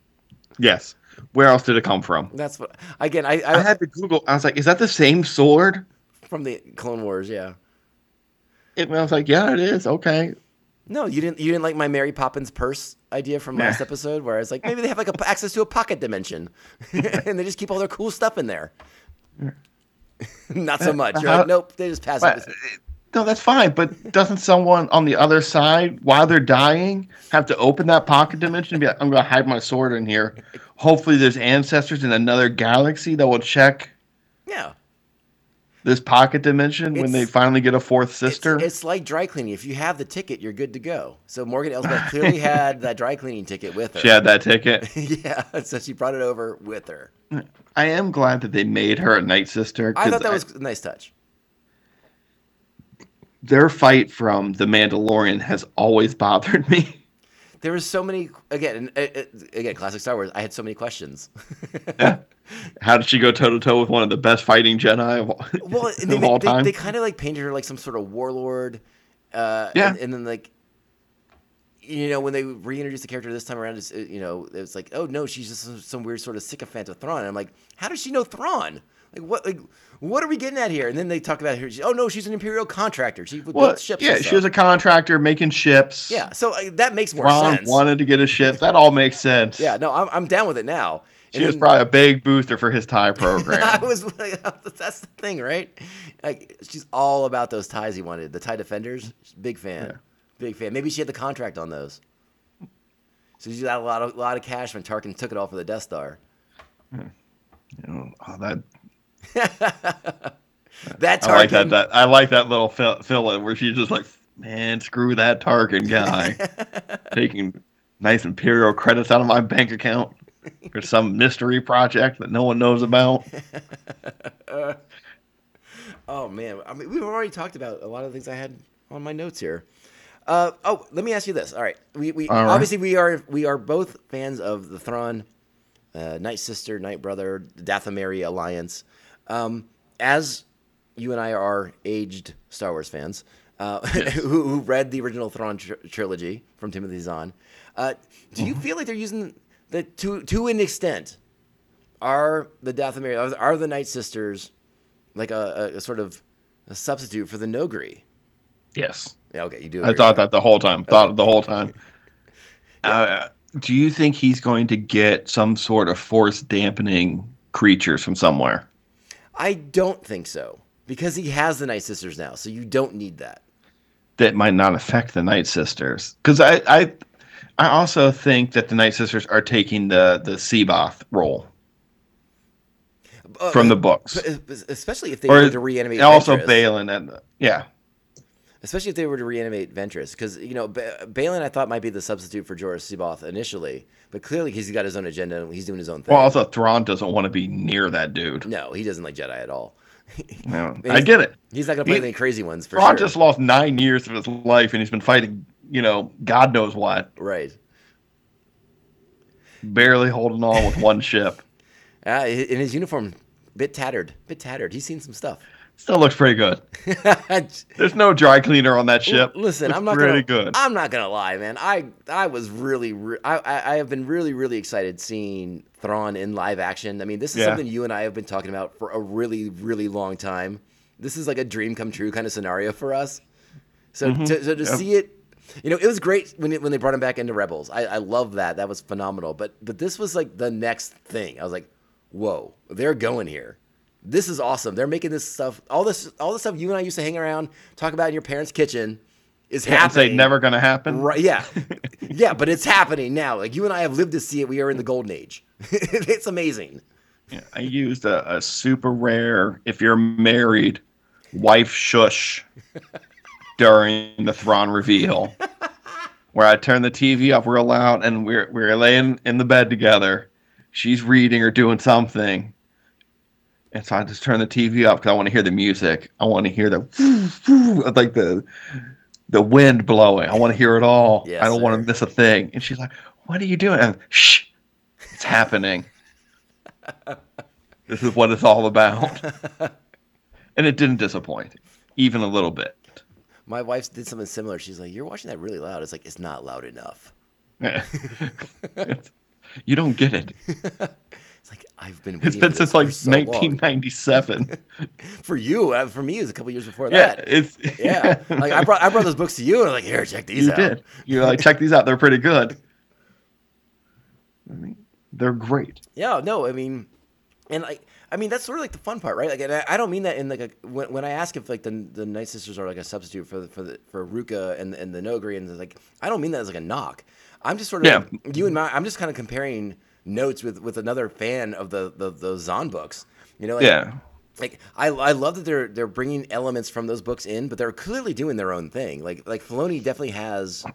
Yes. Where else did it come from? That's what. Again, I, I, I had to Google. I was like, "Is that the same sword?" from the Clone Wars. Yeah. And I was like, "Yeah, it is." Okay. No, you didn't. You didn't like my Mary Poppins purse idea from Nah. last episode, where I was like, maybe they have like a, access to a pocket dimension, and they just keep all their cool stuff in there. Not so uh, much. Uh, You're how- like, nope. They just pass it. No, that's fine. But doesn't someone on the other side, while they're dying, have to open that pocket dimension and be like, "I'm going to hide my sword in here"? Hopefully, there's ancestors in another galaxy that will check Yeah. this pocket dimension when they finally get a fourth sister. It's, it's like dry cleaning. If you have the ticket, you're good to go. So Morgan Elsbeth clearly had that dry cleaning ticket with her. she had that ticket. yeah, so she brought it over with her. I am glad that they made her a night sister. I thought that was a nice touch. Their fight from the Mandalorian has always bothered me. There was so many again, uh, uh, again, classic Star Wars. I had so many questions. yeah. How did she go toe to toe with one of the best fighting Jedi of, all- well, of they, all they, time? they kind of like painted her like some sort of warlord. Uh, Yeah. and, and then like, you know, when they reintroduced the character this time around, it's, uh, you know, it was like, oh no, she's just some, some weird sort of sycophant of Thrawn. And I'm like, how does she know Thrawn? Like what? Like what are we getting at here? And then they talk about her. She, oh no, she's an imperial contractor. She built well, ships. yeah, she was a contractor making ships. yeah. So uh, that makes more Ron sense. wanted to get a ship. That all makes sense. Yeah, no, I'm, I'm down with it now. she And was then- probably a big booster for his tie I program. was like, that's the thing, right? Like, she's all about those ties he wanted. The tie defenders, big fan, big fan. Maybe she had the contract on those. So she got a lot of lot of cash when Tarkin took it all for the Death Star. You know, oh, that That Tarkin, I like that. That I like that little fill, fill in where she's just like, man, screw that Tarkin guy, taking nice imperial credits out of my bank account for some mystery project that no one knows about. Oh man, I mean, we've already talked about a lot of things I had on my notes here. Uh, oh, let me ask you this. All right, we, we All right. obviously we are we are both fans of the Thrawn, uh, Night Sister, Night Brother, Dathomiri alliance. Um, as you and I are aged Star Wars fans uh, who, who read the original Thrawn tr- trilogy from Timothy Zahn, uh, do you feel like they're using the to to an extent? Are the Dathomiri are, are the Night Sisters like a, a, a sort of a substitute for the Noghri? Yes, Yeah, okay, you do. I thought that the whole time. Thought it the whole time. Uh, do you think he's going to get some sort of force dampening creatures from somewhere? I don't think so because he has the Night Sisters now, so you don't need that. that might not affect the Night Sisters. Because I, I, I also think that the Night Sisters are taking the the C'baoth role Uh, from the uh, books, p- especially if they or to reanimate. also. Baylan and yeah, especially if they were to reanimate Ventress, because you know ba- Baylan I thought might be the substitute for Joruus C'baoth initially, but clearly he's got his own agenda and he's doing his own thing. well, also Thrawn doesn't want to be near that dude. no, he doesn't like Jedi at all. No, I get it. He's not gonna play He- any crazy ones for Thrawn sure. just lost nine years of his life, and he's been fighting, you know, God knows what, right. barely holding on with one ship. Uh, in his uniform, bit tattered, bit tattered. He's seen some stuff. Still looks pretty good. There's no dry cleaner on that ship. Listen, Looks I'm not pretty gonna, good. I'm not gonna lie, man. I I was really, re- I, I have been really, really excited seeing Thrawn in live action. I mean, this is Yeah. something you and I have been talking about for a really, really long time. This is like a dream come true kind of scenario for us. So Mm-hmm. to, so to see it, you know, it was great when it, when they brought him back into Rebels. I, I love that. That was phenomenal. But but this was like the next thing. I was like, whoa, they're going here. This is awesome. They're making this stuff, all this, all the stuff you and I used to hang around, talk about in your parents' kitchen. is Can't happening. say never gonna happen. Right? Yeah, yeah, but it's happening now. Like you and I have lived to see it. We are in the golden age. it's amazing. Yeah, I used a, a super rare, if you're married, wife shush during the Thrawn reveal, where I turned the TV up real loud and we're we're laying in the bed together. She's reading or doing something, and so I just turn the TV up because I want to hear the music. I want to hear the like the the wind blowing. I want to hear it all. Yes, I don't want to miss a thing. And she's like, "What are you doing?" And Shh, it's happening. this is what it's all about. and it didn't disappoint, even a little bit. My wife did something similar. She's like, "You're watching that really loud." It's like it's not loud enough. you don't get it. I've been. It's been since like so 1997. For you, uh, for me, it was a couple years before yeah, that. it's Yeah, like I brought I brought those books to you, and I'm like, here, check these you out. did. You're like, check these out. They're pretty good. I mean, they're great. Yeah, no, I mean, and like, I mean, that's sort of like the fun part, right? Like, and I, I don't mean that in like a when, when I ask if like the the Night Sisters are like a substitute for the, for the for Ruka and and the Nogrians, like, I don't mean that as like a knock. I'm just sort of Yeah. like, you and my, I'm just kind of comparing notes with with another fan of the the the Zahn books. You know, like, Yeah. like I, I love that they're they're bringing elements from those books in, but they're clearly doing their own thing. Like like Filoni definitely has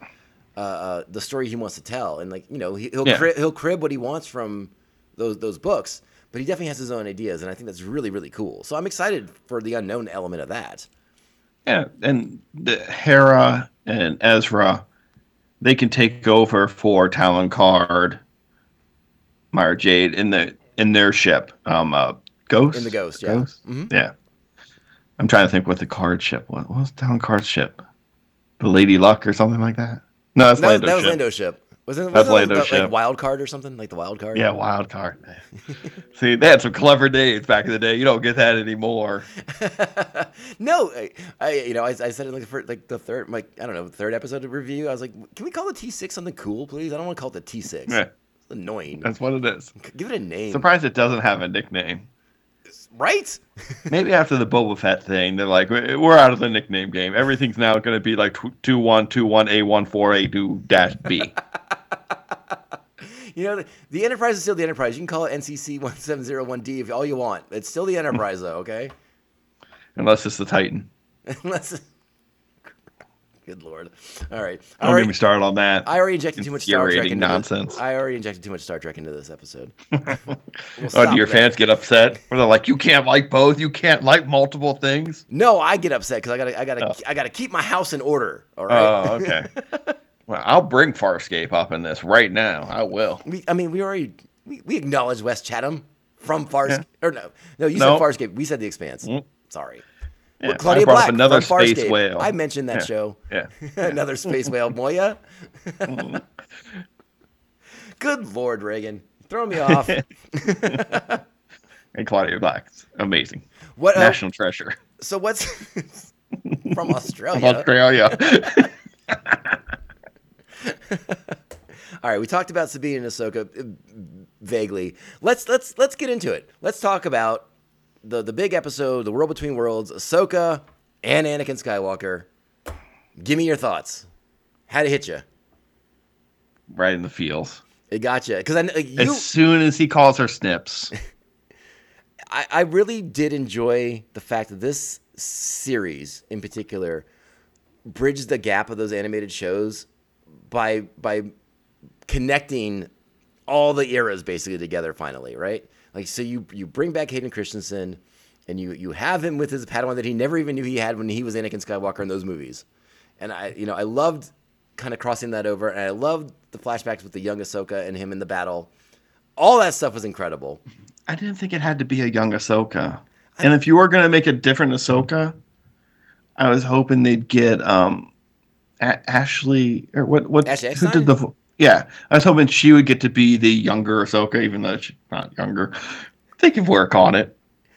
uh, uh, the story he wants to tell, and like you know he, he'll Yeah. cri- he'll crib what he wants from those those books, but he definitely has his own ideas, and I think that's really really cool. So I'm excited for the unknown element of that. Yeah, and the Hera and Ezra, they can take over for Talon Karrde, Mara Jade in the in their ship. Um, uh, Ghost In the Ghost, yeah. Mhm. yeah. I'm trying to think what the Karrde ship was. What was Talon Karrde's ship? The Lady Luck or something like that. No, that's That, was- Lando's that was ship. Lando's ship. Wasn't, That's wasn't it Lando's the, like ship. Wild Karrde or something like the Wild Karrde? Yeah, Wild Karrde. See, they had some clever days back in the day. You don't get that anymore. no, I, I you know I, I said it like the first, like the third like I don't know third episode of review. I was like, can we call the T six something cool, please? I don't want to call it the T six. Yeah. Annoying. That's what it is. Give it a name, Surprised it doesn't have a nickname. right? Maybe after the Boba Fett thing, they're like, "We- we're out of the nickname game. Everything's now going to be like two one two one a one four a two dash B. You know, the, the Enterprise is still the Enterprise. You can call it NCC one seven zero one D if all you want. It's still the Enterprise, though. Okay, Unless it's the Titan. unless. Good lord! All right, I Don't already, get me started on that. I already injected too much Star Trek into nonsense. This. I already injected too much Star Trek into this episode. We'll oh, do your fans get upset? Where they're like, you can't like both. You can't like multiple things. No, I get upset because I gotta, I gotta, Oh. I gotta keep my house in order. All right. Oh, okay. well, I'll bring Farscape up in this right now. I will. we, I mean, we already we, we acknowledged Wes Chatham from Farscape. Or no, no, you No. said Farscape. We said The Expanse. Mm. Sorry. Yeah, Well, Claudia Black another space Farscape. whale. I mentioned that Yeah. show. Yeah. Another space whale, Moya. Good lord, Regan, throw me off. and Claudia Black, amazing. What? Uh, National treasure so what's from Australia? Australia. All right, we talked about Sabine and Ahsoka uh, vaguely. Let's let's let's get into it. Let's talk about the the big episode, the World Between Worlds, Ahsoka and Anakin Skywalker. Give me your thoughts. How'd it hit you? right in the feels. It got you because I like, you. As soon as he calls her snips. I, I really did enjoy the fact that this series in particular bridged the gap of those animated shows by by connecting all the eras basically together finally, right? Like so you you bring back Hayden Christensen and you you have him with his Padawan that he never even knew he had when he was Anakin Skywalker in those movies. And I you know, I loved kind of crossing that over and I loved the flashbacks with the young Ahsoka and him in the battle. All that stuff was incredible. I didn't think it had to be a young Ahsoka. And if you were going to make a different Ahsoka, I was hoping they'd get um a- Ashley or what what Ashley who did the yeah I was hoping she would get to be the younger Ahsoka even though she's not younger. They could work on it.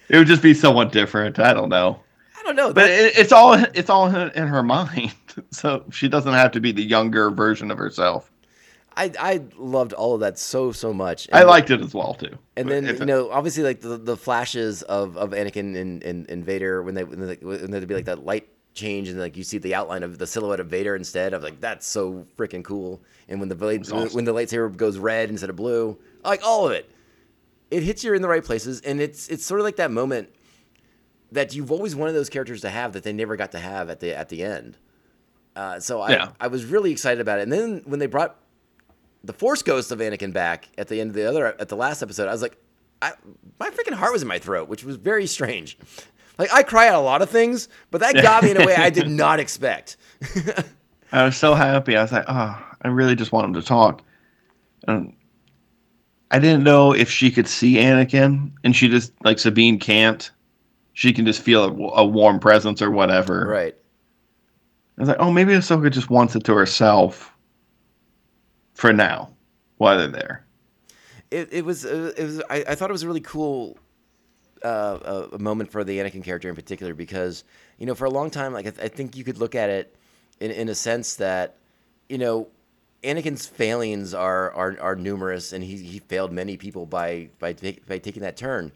It would just be somewhat different. I don't know, I don't know. but it, it's all it's all in her mind. So she doesn't have to be the younger version of herself. I I loved all of that so so much. I liked it as well too. And then you know, obviously, like the, the flashes of, of Anakin and, and, and Vader when they when they when there'd be like that light change and like you see the outline of the silhouette of Vader instead. of like, that's so freaking cool. And when the blade, awesome. when the lightsaber goes red instead of blue, like all of it, it hits you in the right places, and it's it's sort of like that moment that you've always wanted those characters to have that they never got to have at the at the end. Uh, so I Yeah. I was really excited about it, and then when they brought the Force Ghost of Anakin back at the end of the other at the last episode, I was like, I, my freaking heart was in my throat, which was very strange. Like I cry at a lot of things, but that got me in a way I did not expect. I was so happy. I was like, oh, I really just want him to talk. And I didn't know if she could see Anakin, and she just like Sabine can't. She can just feel a, a warm presence or whatever. right. I was like, oh, maybe Ahsoka just wants it to herself for now, while they're there. it, it was uh, it was I, I thought it was a really cool uh, a moment for the Anakin character in particular because you know for a long time like I, th- I think you could look at it in in a sense that you know Anakin's failings are are, are numerous and he, he failed many people by by by taking that turn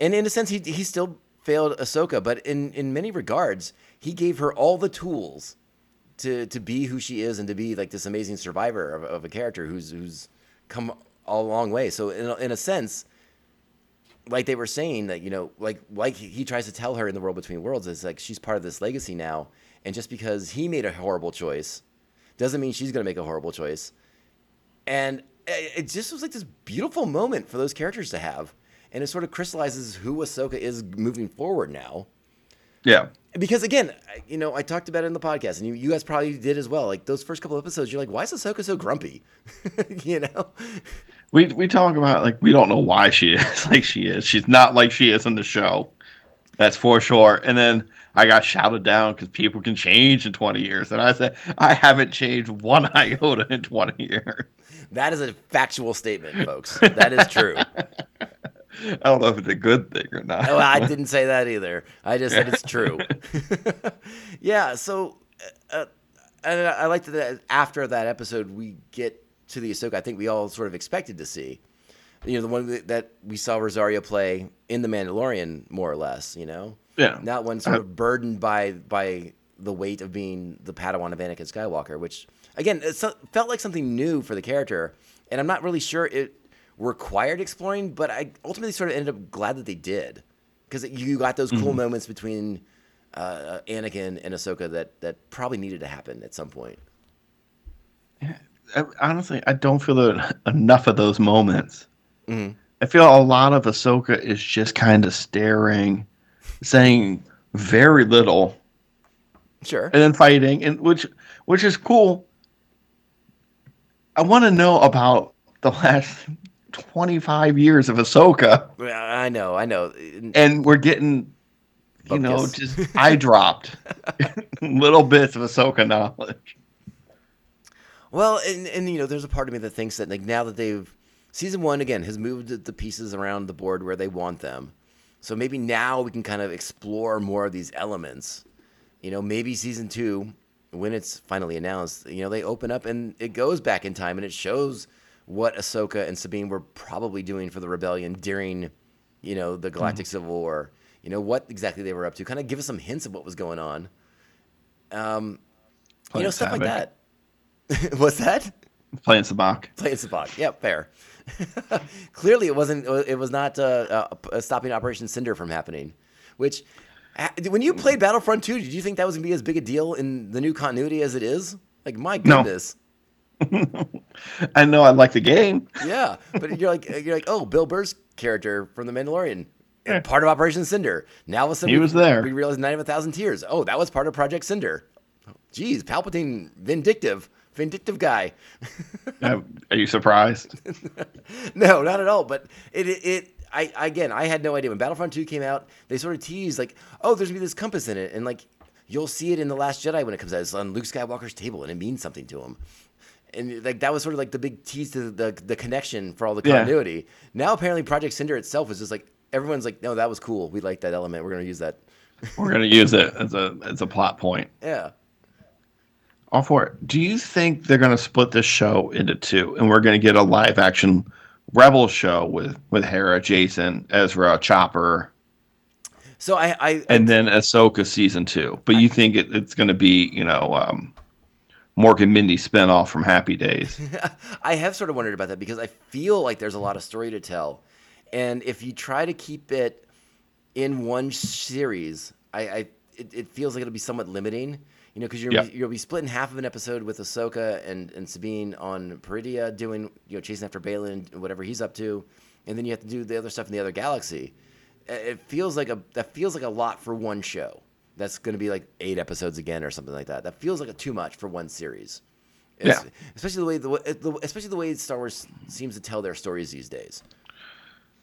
and in a sense he he still failed Ahsoka but in in many regards he gave her all the tools to to be who she is and to be like this amazing survivor of, of a character who's who's come a long way. So in a, in a sense, like they were saying that you know like like he, tries to tell her in the world between worlds is like she's part of this legacy now, and just because he made a horrible choice, doesn't mean she's gonna make a horrible choice. And it, it just was like this beautiful moment for those characters to have, and it sort of crystallizes who Ahsoka is moving forward now Yeah. because again, you know, I talked about it in the podcast, and you, you guys probably did as well. Like those first couple of episodes, you're like, "Why is Ahsoka so grumpy?" you know, We we talk about like we don't know why she is like she is. She's not like she is in the show. That's for sure. And then I got shouted down because people can change in 20 years. And I said, I haven't changed one iota in 20 years. that is a factual statement, folks. That is true. I don't know if it's a good thing or not. Oh, I didn't say that either. I just said it's true. yeah. So, uh, and I like that after that episode, we get to the Ahsoka. I think we all sort of expected to see. You know, the one that- we saw Rosario play in The Mandalorian, more or less. You know, Yeah. not one sort uh-huh. of burdened by by the weight of being the Padawan of Anakin Skywalker, which again it uh, felt like something new for the character, and I'm not really sure it required exploring, but I ultimately sort of ended up glad that they did because you got those cool mm-hmm. moments between uh, Anakin and Ahsoka that that probably needed to happen at some point. I, honestly, I don't feel that enough of those moments. Mhm. I feel a lot of Ahsoka is just kind of staring, saying very little, Sure. and then fighting, and which which is cool. I want to know about the last twenty five years of Ahsoka, I know. I know. and we're getting, you know, just eye dropped little bits of Ahsoka knowledge. Well, and, and you know, there's a part of me that thinks that like now that they've season one again has moved the pieces around the board where they want them, so maybe now we can kind of explore more of these elements. You know, maybe season two, when it's finally announced, you know, they open up and it goes back in time and it shows what Ahsoka and Sabine were probably doing for the rebellion during, you know, the Galactic Civil War. You know what exactly they were up to. Kind of give us some hints of what was going on. Um, you know, stuff like that. What's that? Playing sabacc. Playing sabacc. Yep, fair. Clearly, it wasn't. It was not uh, uh, stopping Operation Cinder from happening. Which, uh, when you played Battlefront 2, did you think that was gonna be as big a deal in the new continuity as it is? Like, my goodness. No. I know I like the game. Yeah, but you're like, you're like, oh, Bill Burr's character from The Mandalorian, uh, part of Operation Cinder. Now, all of a sudden, He we- was there. We realized Night of a Thousand Tears. Oh, that was part of Project Cinder. Geez, Palpatine, vindictive, vindictive guy. Are you surprised? No, not at all. But it, it, it I again, I had no idea when Battlefront Two came out. They sort of teased like, oh, there's gonna be this compass in it, and like you'll see it in the Last Jedi when it comes out. It's on Luke Skywalker's table, and it means something to him. And like that was sort of like the big tease to the the connection for all the Yeah. continuity. Now apparently Project Cinder itself is just like everyone's like, no, that was cool. We like that element. We're gonna use that. We're gonna use it as a as a plot point. Yeah. All for it. Do you think they're gonna split this show into two, and we're gonna get a live action Rebel show with with Hera, Jacen, Ezra, Chopper? So I, I and then Ahsoka season two. But you think it, it's going to be, you know, um, Mork and Mindy spinoff from Happy Days? I have sort of wondered about that because I feel like there's a lot of story to tell, and if you try to keep it in one series, I, I it, it feels like it'll be somewhat limiting. You know, because you're you'll be splitting half of an episode with Ahsoka and, and Sabine on Peridea doing you know chasing after Baylan and whatever he's up to, and then you have to do the other stuff in the other galaxy. It feels like a that feels like a lot for one show. That's going to be like eight episodes again or something like that. That feels like a too much for one series. Es- Yeah. Especially the way the, way- the especially the way Star Wars seems to tell their stories these days.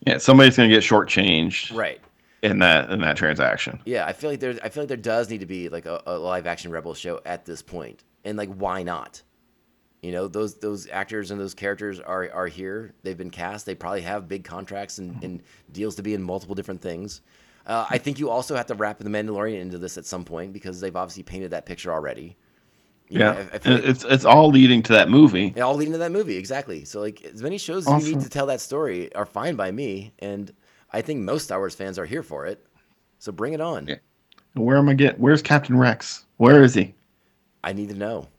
yeah, somebody's going to get shortchanged Right. In that in that transaction. Yeah, I feel like there I feel like there does need to be like a, a live action Rebel show at this point. And like why not? You know, those those actors and those characters are are here. They've been cast. They probably have big contracts and, and deals to be in multiple different things. Uh, I think you also have to wrap the Mandalorian into this at some point because they've obviously painted that picture already. You know, Yeah, I- I feel like- it's it's all leading to that movie. It all leading to that movie, exactly. So like as many shows as you need to tell that story are fine by me, and I think most Star Wars fans are here for it. So bring it on. Yeah. Where am I get? Where's Captain Rex? Where is he? I need to know.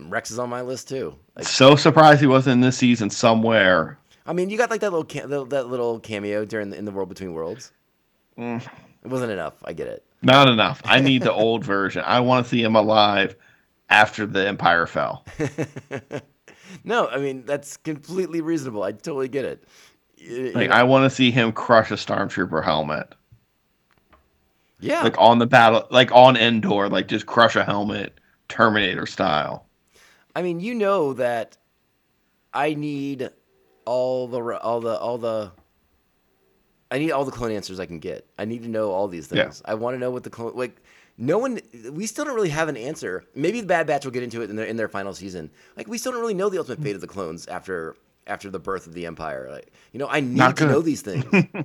Rex is on my list too. Like, So surprised he wasn't in this season somewhere. I mean, you got like that little ca- that that little cameo during the, in the World Between Worlds. Mm. It wasn't enough. I get it. Not enough. I need the old version. I want to see him alive after the Empire fell. no, I mean that's completely reasonable. I totally get it. Like I want to see him crush a stormtrooper helmet, yeah, like on the battle, like on Endor, like just crush a helmet, Terminator style. I mean, you know that I need all the all the all the I need all the clone answers I can get. I need to know all these Yeah. things. I want to know what the clone like. No one, we still don't really have an answer. Maybe the Bad Batch will get into it in their in their final season. Like we still don't really know the ultimate fate of the clones after after the birth of the Empire. Like you know, I need to know these things,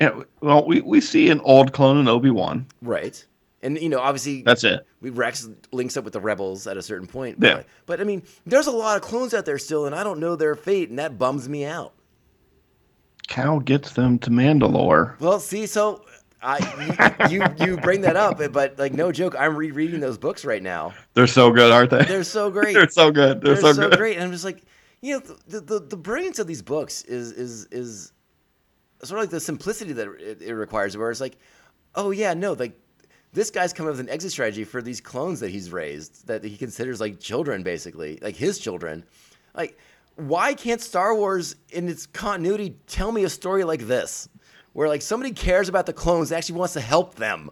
Yeah. Well, we, we see an old clone in Obi Wan. right? And you know, obviously, That's it. we Rex links up with the rebels at a certain point. Yeah. But, but I mean, there's a lot of clones out there still, and I don't know their fate, and that bums me out. Kal gets them to Mandalore. Well, see, so I you you, you bring that up, but like no joke, I'm rereading those books right now. They're so good, aren't they? They're so great. They're so good. They're, They're so, so, good. great, and I'm just like, you know, the, the the brilliance of these books is is is sort of like the simplicity that it, it requires, where it's like, oh yeah, no, like this guy's coming up with an exit strategy for these clones that he's raised that he considers like children, basically, like his children. Like, why can't Star Wars in its continuity tell me a story like this, where like somebody cares about the clones, actually wants to help them?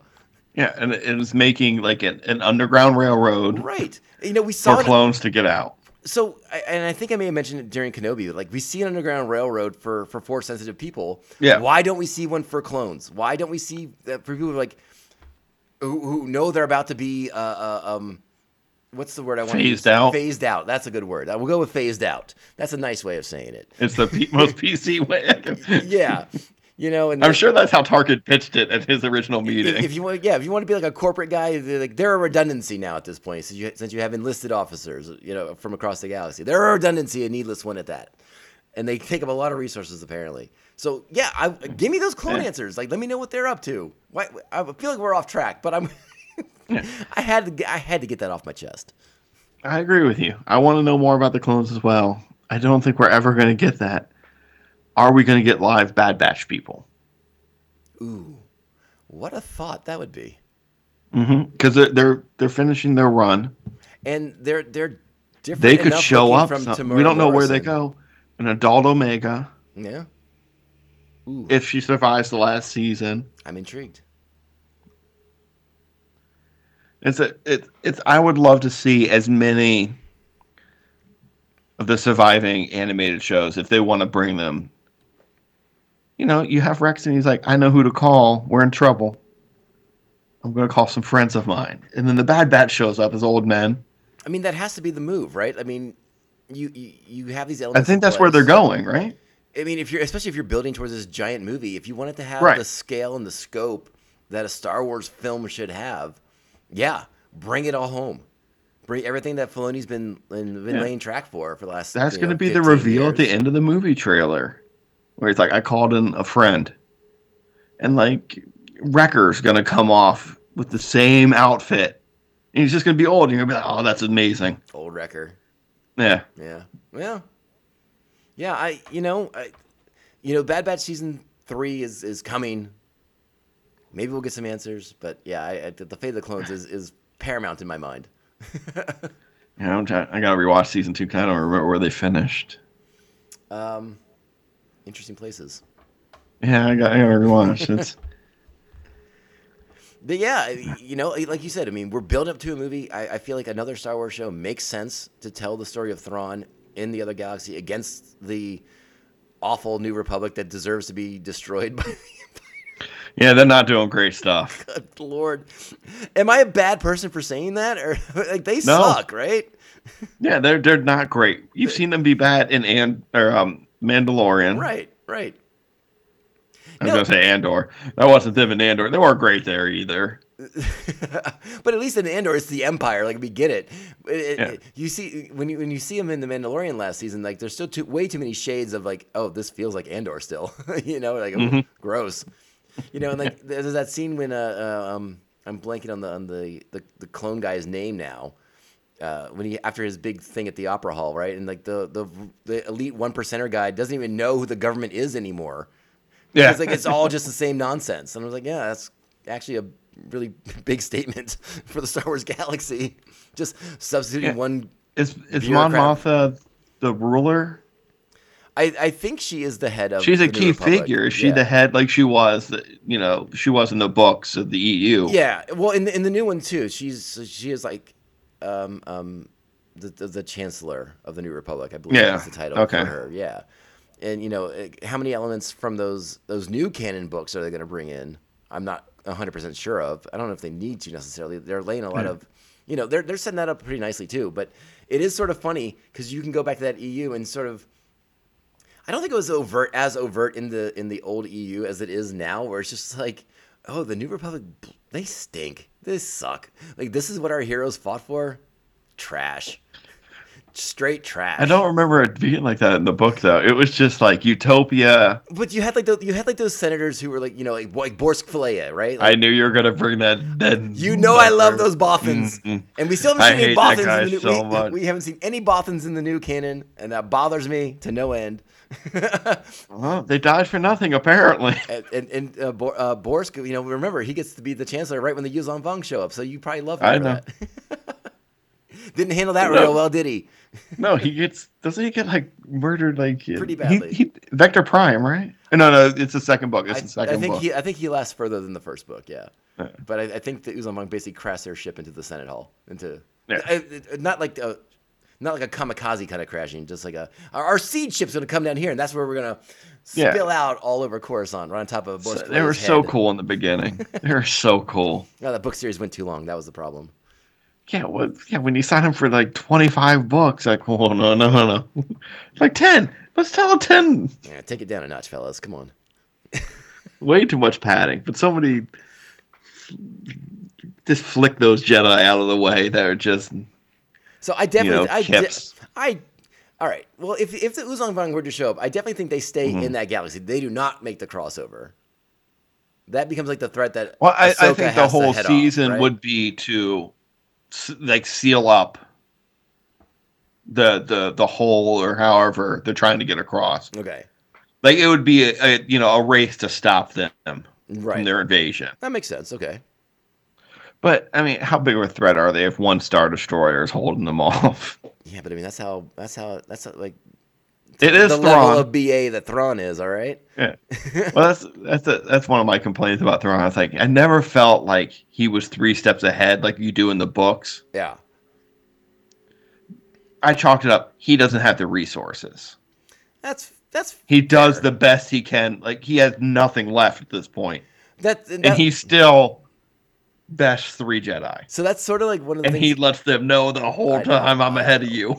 Yeah, and it it was making like an, an underground railroad Right. You know, we saw for it- clones to get out. So and I think I may have mentioned it during Kenobi. Like we see an underground railroad for for force sensitive people. Yeah. Why don't we see one for clones? Why don't we see that for people who like who, who know they're about to be uh, uh um what's the word I want to use? Phased out? Phased out. That's a good word. I will go with phased out. That's a nice way of saying it. It's the P- most PC way. I can- Yeah. You know, and I'm sure that's how Tarkin pitched it at his original meeting. if, you want, yeah, if you want to be like a corporate guy, they're like they're a redundancy now at this point. Since you since you have enlisted officers, you know, from across the galaxy, they're a redundancy, a needless one at that, and they take up a lot of resources apparently. So yeah, I, give me those clone Yeah. answers. Like, let me know what they're up to. Why, I feel like we're off track, but I'm. I had to, I had to get that off my chest. I agree with you. I want to know more about the clones as well. I don't think we're ever going to get that. Are we going to get live Bad Batch people? Ooh, what a thought that would be. Mm-hmm, because they're, they're they're finishing their run. And they're they're different. They could show up. from some- we don't know where they go. An adult Omega, Yeah. Ooh, if she survives the last season. I'm intrigued. It's a it, it's I would love to see as many of the surviving animated shows if they want to bring them. You know, you have Rex and he's like, I know who to call. We're in trouble. I'm gonna call some friends of mine. And then the Bad Batch shows up as old men. I mean, that has to be the move, right? I mean, you you, you have these elements. I think in that's where they're going, right? I mean, if you're especially if you're building towards this giant movie, if you want it to have Right. the scale and the scope that a Star Wars film should have, yeah, bring it all home. Bring everything that Filoni's been been, Yeah. laying track for for the last. That's gonna be the 15 reveal at the end of the movie trailer. Where he's like, I called in a friend. and like Wrecker's gonna come off with the same outfit, and he's just gonna be old. And you're gonna be like, oh, that's amazing. Old wrecker. Yeah, Yeah. Well. Yeah, I you know, I you know, Bad Batch season 3 is is coming. Maybe we'll get some answers, but yeah, I, I, the fate of the clones is is paramount in my mind. you know, I'm trying, I gotta rewatch season two because I don't remember where they finished. Um interesting places. Yeah, I got I gotta rewatch. It's But yeah, you know, like you said, I mean, we're building up to a movie. I, I feel like another Star Wars show makes sense to tell the story of Thrawn in the other galaxy against the awful New Republic that deserves to be destroyed by the yeah, they're not doing great stuff. Good Lord. Am I a bad person for saying that? Or like they No. suck, right? Yeah, they're they're not great. You've seen them be bad in and or um Mandalorian. Right, right. I was No. gonna say Andor. That wasn't them in Andor. They weren't great there either. but at least in Andor, it's the Empire. Like we get it. It- it- Yeah. You see when you when you see him in the Mandalorian last season, like there's still too, way too many shades of like, oh, this feels like Andor still. you know, like oh, gross. You know, and like there's that scene when uh, uh um I'm blanking on the on the the, the clone guy's name now. Uh, when he after his big thing at the opera hall, right? And like the the the elite one percenter guy doesn't even know who the government is anymore. Yeah, It's like it's all just the same nonsense. And I was like, yeah, that's actually a really big statement for the Star Wars galaxy. Just substituting Yeah. one. is is Mon. Mothma the ruler? I, I think she is the head of. She's a key Republic. figure. Is she Yeah. the head like she was? You know, she was in the books of the EU. Yeah, well, in the, in the new one too, she's she is like, um, um, the, the the chancellor of the New Republic. I believe Yeah, that's the title okay. for her. Yeah, and you know how many elements from those those new canon books are they going to bring in? I'm not 100 percent sure of. I don't know if they need to necessarily. They're laying a lot Yeah. of, you know, they're they're setting that up pretty nicely too. But it is sort of funny because you can go back to that EU and sort of. I don't think it was overt as overt in the in the old EU as it is now, where it's just like, oh, the New Republic, they stink. They suck. Like this is what our heroes fought for. Trash. Straight trash. I don't remember it being like that in the book though. It was just like utopia. But you had like the, you had like those senators who were like you know like, like Borsk Fey'lya, right? I knew you were gonna bring that. that you know I love those Bothans, Mm-mm. and we still haven't I seen any hate that Bothans in the new. so we, much. we haven't seen any Bothans in the new canon, and that bothers me to no end. Well, they died for nothing apparently. and and, and uh, Bor- uh, Borsk, you know, remember he gets to be the chancellor right when the Yuuzhan Vong show up, so you probably love him I know. that. Didn't handle that No. real well, did he? No, he gets doesn't he get like murdered like Pretty he- badly. He, Vector Prime, right? No, no, it's the second book. It's I, the second I think book. he, I think he lasts further than the first book, yeah. Yeah. But I, I think the Yuuzhan Vong basically crashed their ship into the Senate Hall, into Yeah. uh, uh, not like a, not like a kamikaze kind of crashing, just like a our, our seed ship's gonna come down here, and that's where we're gonna Yeah. spill out all over Coruscant, right on top of So- Borsk. they were Fey'lya's so cool in the beginning. they were so cool. No, that book series went too long. That was the problem. Yeah, what, yeah. When you sign him for like twenty five books, like, oh no, no, no, no, like ten. Let's tell him ten. Yeah, take it down a notch, fellas. Come on. Way too much padding, but somebody just flick those Jedi out of the way. They're just So I definitely, know, I, de- I, all right. Well, if if the Yuuzhan Vong were to show up, I definitely think they stay Mm-hmm. in that galaxy. They do not make the crossover. That becomes like the threat that. Well, I, I think the whole head off, season right? would be to like seal up the the the hole or however they're trying to get across. Okay. Like it would be a, a you know a race to stop them from their invasion. That makes sense. Okay. But I mean, how big of a threat are they if one star destroyer is holding them off? Yeah, but I mean that's how that's how that's how, like It is the level of BA that Thrawn is. All right. Yeah. Well, that's that's a, that's one of my complaints about Thrawn. I was like, I never felt like he was three steps ahead like you do in the books. Yeah. I chalked it up. He doesn't have the resources. That's that's He does fair. the best he can. Like he has nothing left at this point, that, that and he still bashed three Jedi, so that's sort of like one of the and things he lets them know the whole time I'm ahead of you.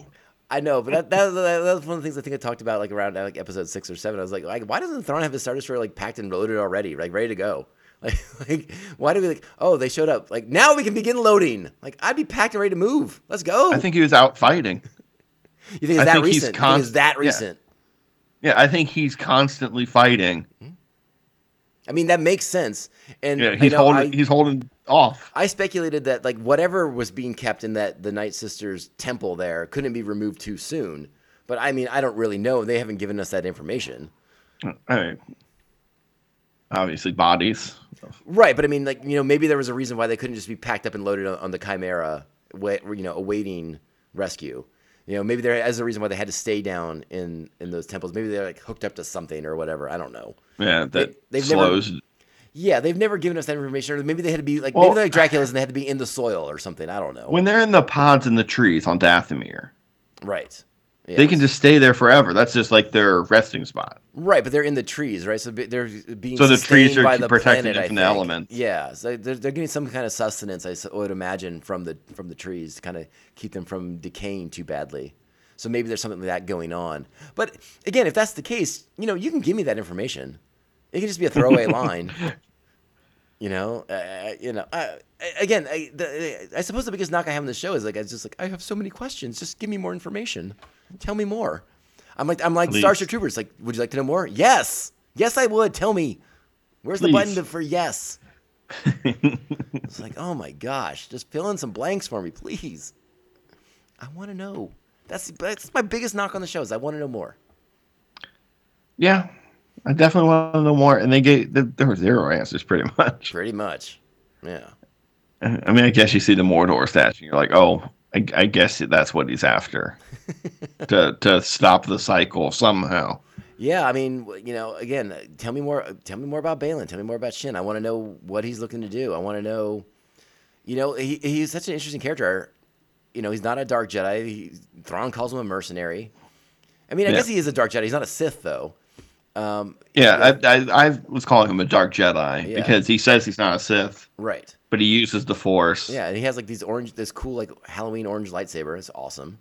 I know, but that, that, that, that was one of the things I think I talked about like around like episode six or seven. I was like, like why doesn't Thrawn have his Star Destroyer like packed and loaded already, like ready to go? Like, like why do we like? Oh, they showed up. Like now we can begin loading. Like I'd be packed and ready to move. Let's go. I think he was out fighting. you think it's I that think he's recent? You think it's const- that yeah. recent? Yeah, I think he's constantly fighting. Hmm? I mean, that makes sense. And Yeah, he's holding. I- he's holding off. I speculated that like whatever was being kept in that the Night Sisters temple there couldn't be removed too soon. But I mean, I don't really know. They haven't given us that information. Uh, I mean, obviously, bodies. Right, but I mean, like you know, maybe there was a reason why they couldn't just be packed up and loaded on, on the Chimera, wa- you know, awaiting rescue. You know, maybe there is a reason why they had to stay down in in those temples. Maybe they're like hooked up to something or whatever. I don't know. Yeah, that they've never- slows. Yeah, they've never given us that information. Or maybe they had to be like Well- maybe they're like Dracula's and they had to be in the soil or something. I don't know. when they're in the pods in the trees on Dathomir, right. they can just stay there forever. That's just like their resting spot. Right, but they're in the trees, right? So they're being So the trees are by the protecting planet, from the elements. Yeah, so they're, they're getting some kind of sustenance, I would imagine, from the from the trees to kind of keep them from decaying too badly. So maybe there's something like that going on. But again, if that's the case, you know, you can give me that information. It can just be a throwaway line. You know, uh, you know. Uh, again, I, the, I suppose the biggest knock I have on the show is like I just like I have so many questions. Just give me more information. Tell me more. I'm like I'm like Please. Starship Troopers. Like, would you like to know more? Yes, yes, I would. Tell me. Where's the button to, for yes? it's like, oh my gosh, just fill in some blanks for me, please. I want to know. That's that's my biggest knock on the show is I want to know more. Yeah, I definitely want to know more. And they gave th- there were zero answers, pretty much. Pretty much. Yeah. I mean, I guess you see the Mortis statue, and you're like, oh, I, I guess that's what he's after to to stop the cycle somehow. Yeah, I mean, you know, again, uh, tell me more. Tell me more about Baylan. Tell me more about Shin. I want to know what he's looking to do. I want to know, you know, he, he's such an interesting character. You know, he's not a dark Jedi. He, Thrawn calls him a mercenary. I mean, I Yeah. guess he is a dark Jedi. He's not a Sith, though. Um, Yeah, I, I I was calling him a dark Jedi Yeah. because he says he's not a Sith, right. but he uses the Force. Yeah, and he has like these orange, this cool like Halloween orange lightsaber. It's awesome.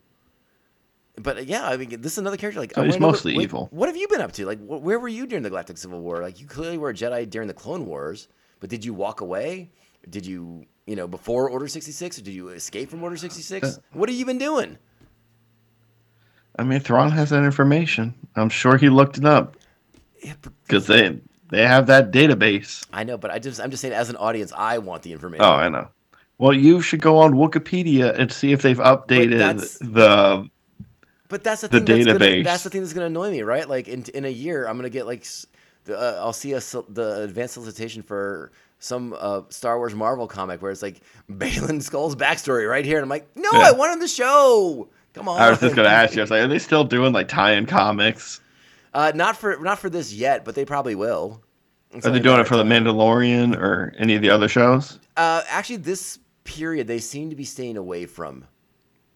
But uh, yeah, I mean, this is another character. Like, So he's mostly what, evil. What have you been up to? Like, wh- where were you during the Galactic Civil War? Like, you clearly were a Jedi during the Clone Wars, but did you walk away? Did you, you know, before Order sixty six, or did you escape from Order sixty Uh. What have you been doing? I mean, Thrawn has that information. I'm sure he looked it up Yeah, because they they have that database. I know, but I just, I'm just saying, as an audience, I want the information. Oh, I know. Well, you should go on Wikipedia and see if they've updated that's- the. But that's the the thing. That's, gonna, database. that's the thing that's going to annoy me, right? Like in in a year, I'm going to get like the, uh, I'll see a, the advanced solicitation for some uh, Star Wars Marvel comic where it's like Baylan Skoll's backstory right here, and I'm like, no, Yeah. I on the show. Come on. I was just gonna ask you. I was like, are they still doing like tie-in comics? Uh, not for not for this yet, but they probably will. It's Are they doing it for the. Mandalorian or any of the other shows? Uh, actually, this period they seem to be staying away from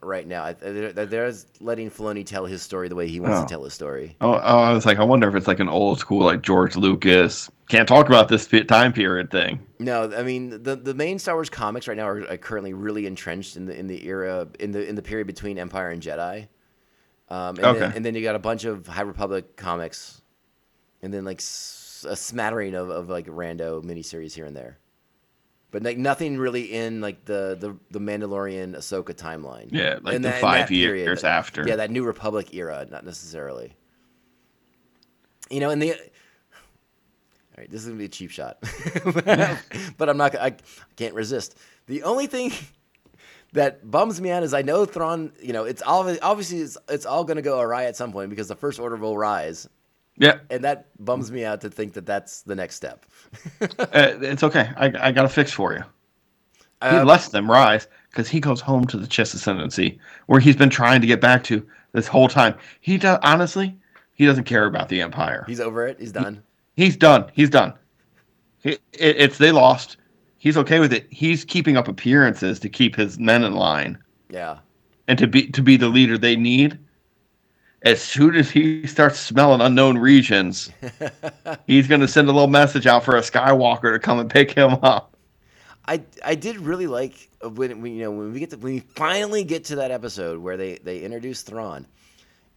right now. They're, they're- they're letting Filoni tell his story the way he wants Oh. to tell his story. Oh, oh, I was like, I wonder if it's like an old school like George Lucas can't talk about this time period thing. No, I mean the the main Star Wars comics right now are, are currently really entrenched in the in the era in the in the period between Empire and Jedi. Um, and, then, Okay. and then you got a bunch of High Republic comics, and then like s- a smattering of, of like rando miniseries here and there, but like nothing really in like the the, the Mandalorian Ahsoka timeline. Yeah, like In the that- five that years like- after. Yeah, that New Republic era, not necessarily. You know, and the. All right, this is gonna be a cheap shot, but I'm not. I can't resist. The only thing that bums me out is I know Thrawn. You know, it's all obviously it's, it's all gonna go awry at some point because the First Order will rise, Yeah, and that bums me out to think that that's the next step. uh, it's okay. I, I got a fix for you. He Uh, lets them rise because he goes home to the Chiss Ascendancy, where he's been trying to get back to this whole time. He does honestly, he doesn't care about the Empire. he's over it. He's done. He's done. He's done. He, it, it's they lost. He's okay with it. He's keeping up appearances to keep his men in line Yeah. and to be to be the leader they need. As soon as he starts smelling unknown regions, he's going to send a little message out for a Skywalker to come and pick him up. I I did really like uh, when, when you know when we get to, when we finally get to that episode where they they introduce Thrawn,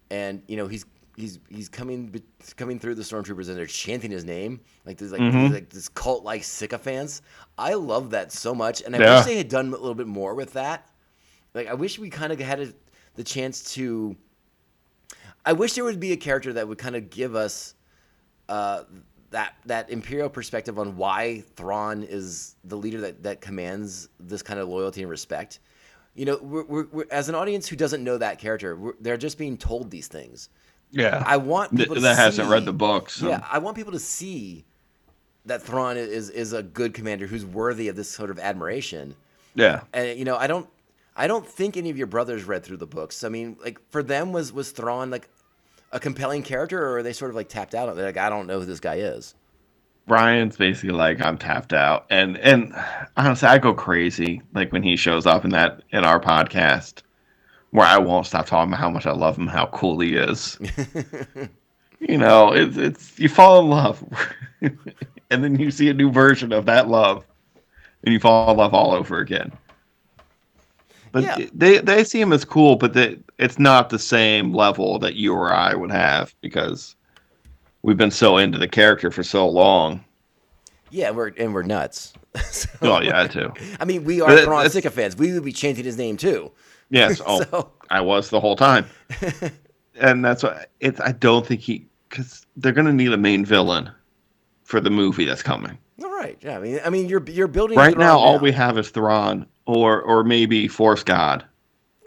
and you know he's he's he's coming coming through the stormtroopers and they're chanting his name like this like Mhm. like this cult like sycophants. I love that so much, and I Yeah. wish they had done a little bit more with that. Like I wish we kind of had a, the chance to. I wish there would be a character that would kind of give us uh, that that imperial perspective on why Thrawn is the leader that that commands this kind of loyalty and respect. You know, we're, we're, we're as an audience who doesn't know that character, we're, they're just being told these things. Yeah. I want people to that hasn't read the books. so- Yeah, I want people to see that Thrawn is is a good commander who's worthy of this sort of admiration. Yeah. And you know, I don't I don't think any of your brothers read through the books. I mean, like for them was was Thrawn like a compelling character or are they sort of like tapped out? They're like I don't know who this guy is. Brian's basically like I'm tapped out, and and honestly, I go crazy like when he shows up in that in our podcast, where I won't stop talking about how much I love him, how cool he is. you know, it's it's you fall in love, and then you see a new version of that love, and you fall in love all over again. But Yeah. they they see him as cool, but they, it's not the same level that you or I would have because we've been so into the character for so long. Yeah, we're and we're nuts. So- Oh yeah, too. I mean, we are But Thrawn sycophants. We would be chanting his name too. Yes. Oh, So- I was the whole time. and that's why it's. I don't think he because they're gonna need a main villain for the movie that's coming. All right. Yeah. I mean, I mean, you're you're building Right Thrawn now, all we have is Thrawn or or maybe Force God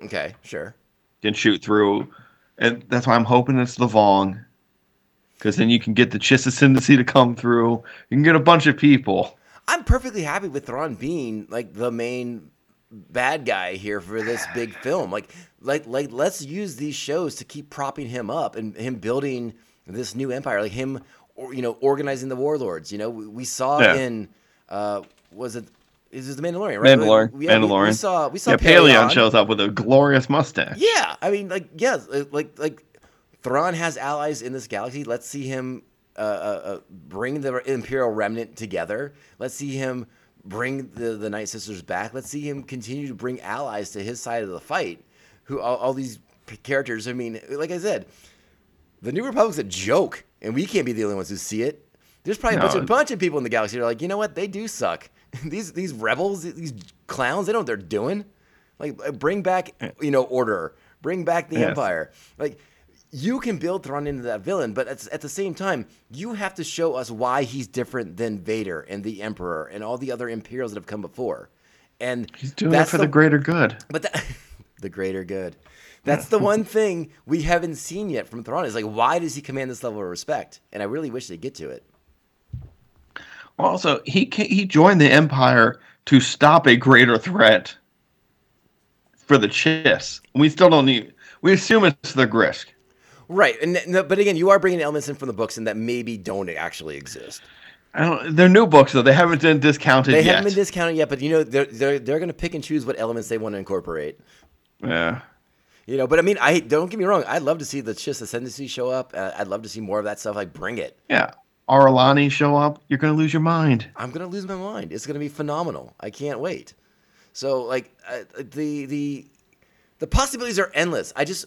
Okay. Sure. can shoot through, and that's why I'm hoping it's the Vong. Because then you can get the Chiss Ascendancy to come through. You can get a bunch of people. I'm perfectly happy with Thrawn being like the main bad guy here for this big film. Like, like, like, let's use these shows to keep propping him up and him building this new empire. Like him, or, you know, organizing the warlords. You know, we, we saw Yeah. in, uh, was it? Is the Mandalorian? Right? Mandalorian. We, yeah, Mandalorian. We, saw. We saw. Yeah, Pellaeon Pellaeon. shows up with a glorious mustache. Yeah, I mean, like, yeah, like, like, Thrawn has allies in this galaxy. Let's see him uh, uh, uh, bring the Imperial remnant together. Let's see him bring the the Night Sisters back. Let's see him continue to bring allies to his side of the fight. Who all, all these characters? I mean, like I said, the New Republic's a joke, and we can't be the only ones who see it. There's probably a bunch, No. of, bunch of people in the galaxy that are like, you know what? They do suck. these these rebels, these clowns, they know what they're doing. Like, uh, bring back, you know, order. Bring back the Yes. empire. Like, you can build Thrawn into that villain, but at, at the same time, you have to show us why he's different than Vader and the Emperor and all the other Imperials that have come before. And He's doing it for the, greater good. but that, the greater good. That's the one thing we haven't seen yet from Thrawn. Is like, why does he command this level of respect? And I really wish they get to it. Also, he he joined the Empire to stop a greater threat for the Chiss. We still don't need. We assume it's the Grysk. Right, and but again, you are bringing elements in from the books and that maybe don't actually exist. I don't. They're new books though. They haven't been discounted They yet. haven't been discounted yet, but you know they're they're they're going to pick and choose what elements they want to incorporate. yeah. You know, but I mean, I don't get me wrong. I'd love to see the Chiss Ascendancy show up. Uh, I'd love to see more of that stuff. Like, bring it. Yeah. Ar'alani show up. You're gonna lose your mind. I'm gonna lose my mind. It's gonna be phenomenal. I can't wait. So like uh, the the the possibilities are endless. I just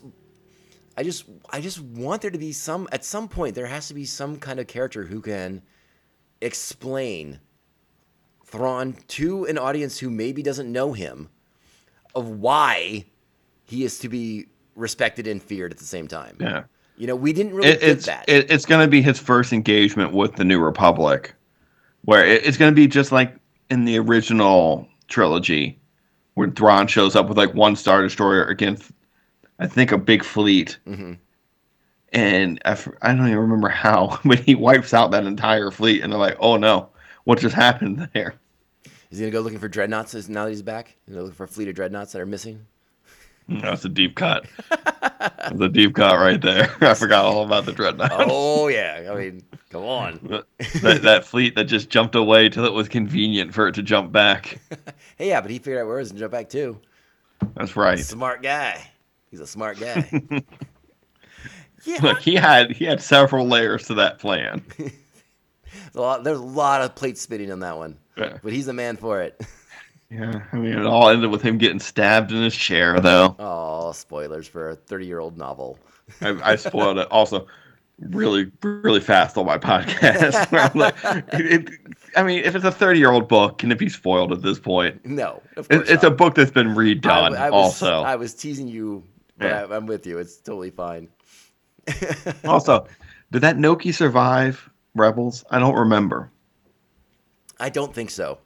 I just I just want there to be some at some point there has to be some kind of character who can explain Thrawn to an audience who maybe doesn't know him of why he is to be respected and feared at the same time. Yeah. You know, we didn't really It, get it's that. it, it's gonna be his first engagement with the New Republic, where it, it's gonna be just like in the original trilogy, where Thrawn shows up with like one star destroyer against, I think, a big fleet. Mhm. And I, f- I don't even remember how, but he wipes out that entire fleet, and they're like, "Oh no, what just happened there?" Is he gonna go looking for dreadnoughts now that he's back? He's gonna look for a fleet of dreadnoughts that are missing. That's a deep cut. That's a deep cut right there. I forgot all about the dreadnought. Oh yeah, I mean, come on. that, that fleet that just jumped away till it was convenient for it to jump back. Hey, yeah, but he figured out where it was and jumped back too. That's right. Smart guy. He's a smart guy. yeah, Look, he had he had several layers to that plan. there's a, lot, there's a lot of plate spinning on that one, Yeah. but he's the man for it. Yeah, I mean, it all ended with him getting stabbed in his chair, though. Oh, spoilers for a 30 year old novel. I, I spoiled it. Also, really, really fast on my podcast. Like, it, it- I mean, if it's a 30 year old book, can it be spoiled at this point? No, of course It, it's a book that's been redone. I, I was, also, I was teasing you, but Yeah. I, I'm with you. It's totally fine. also, did that Noghri survive Rebels? I don't remember. I don't think so.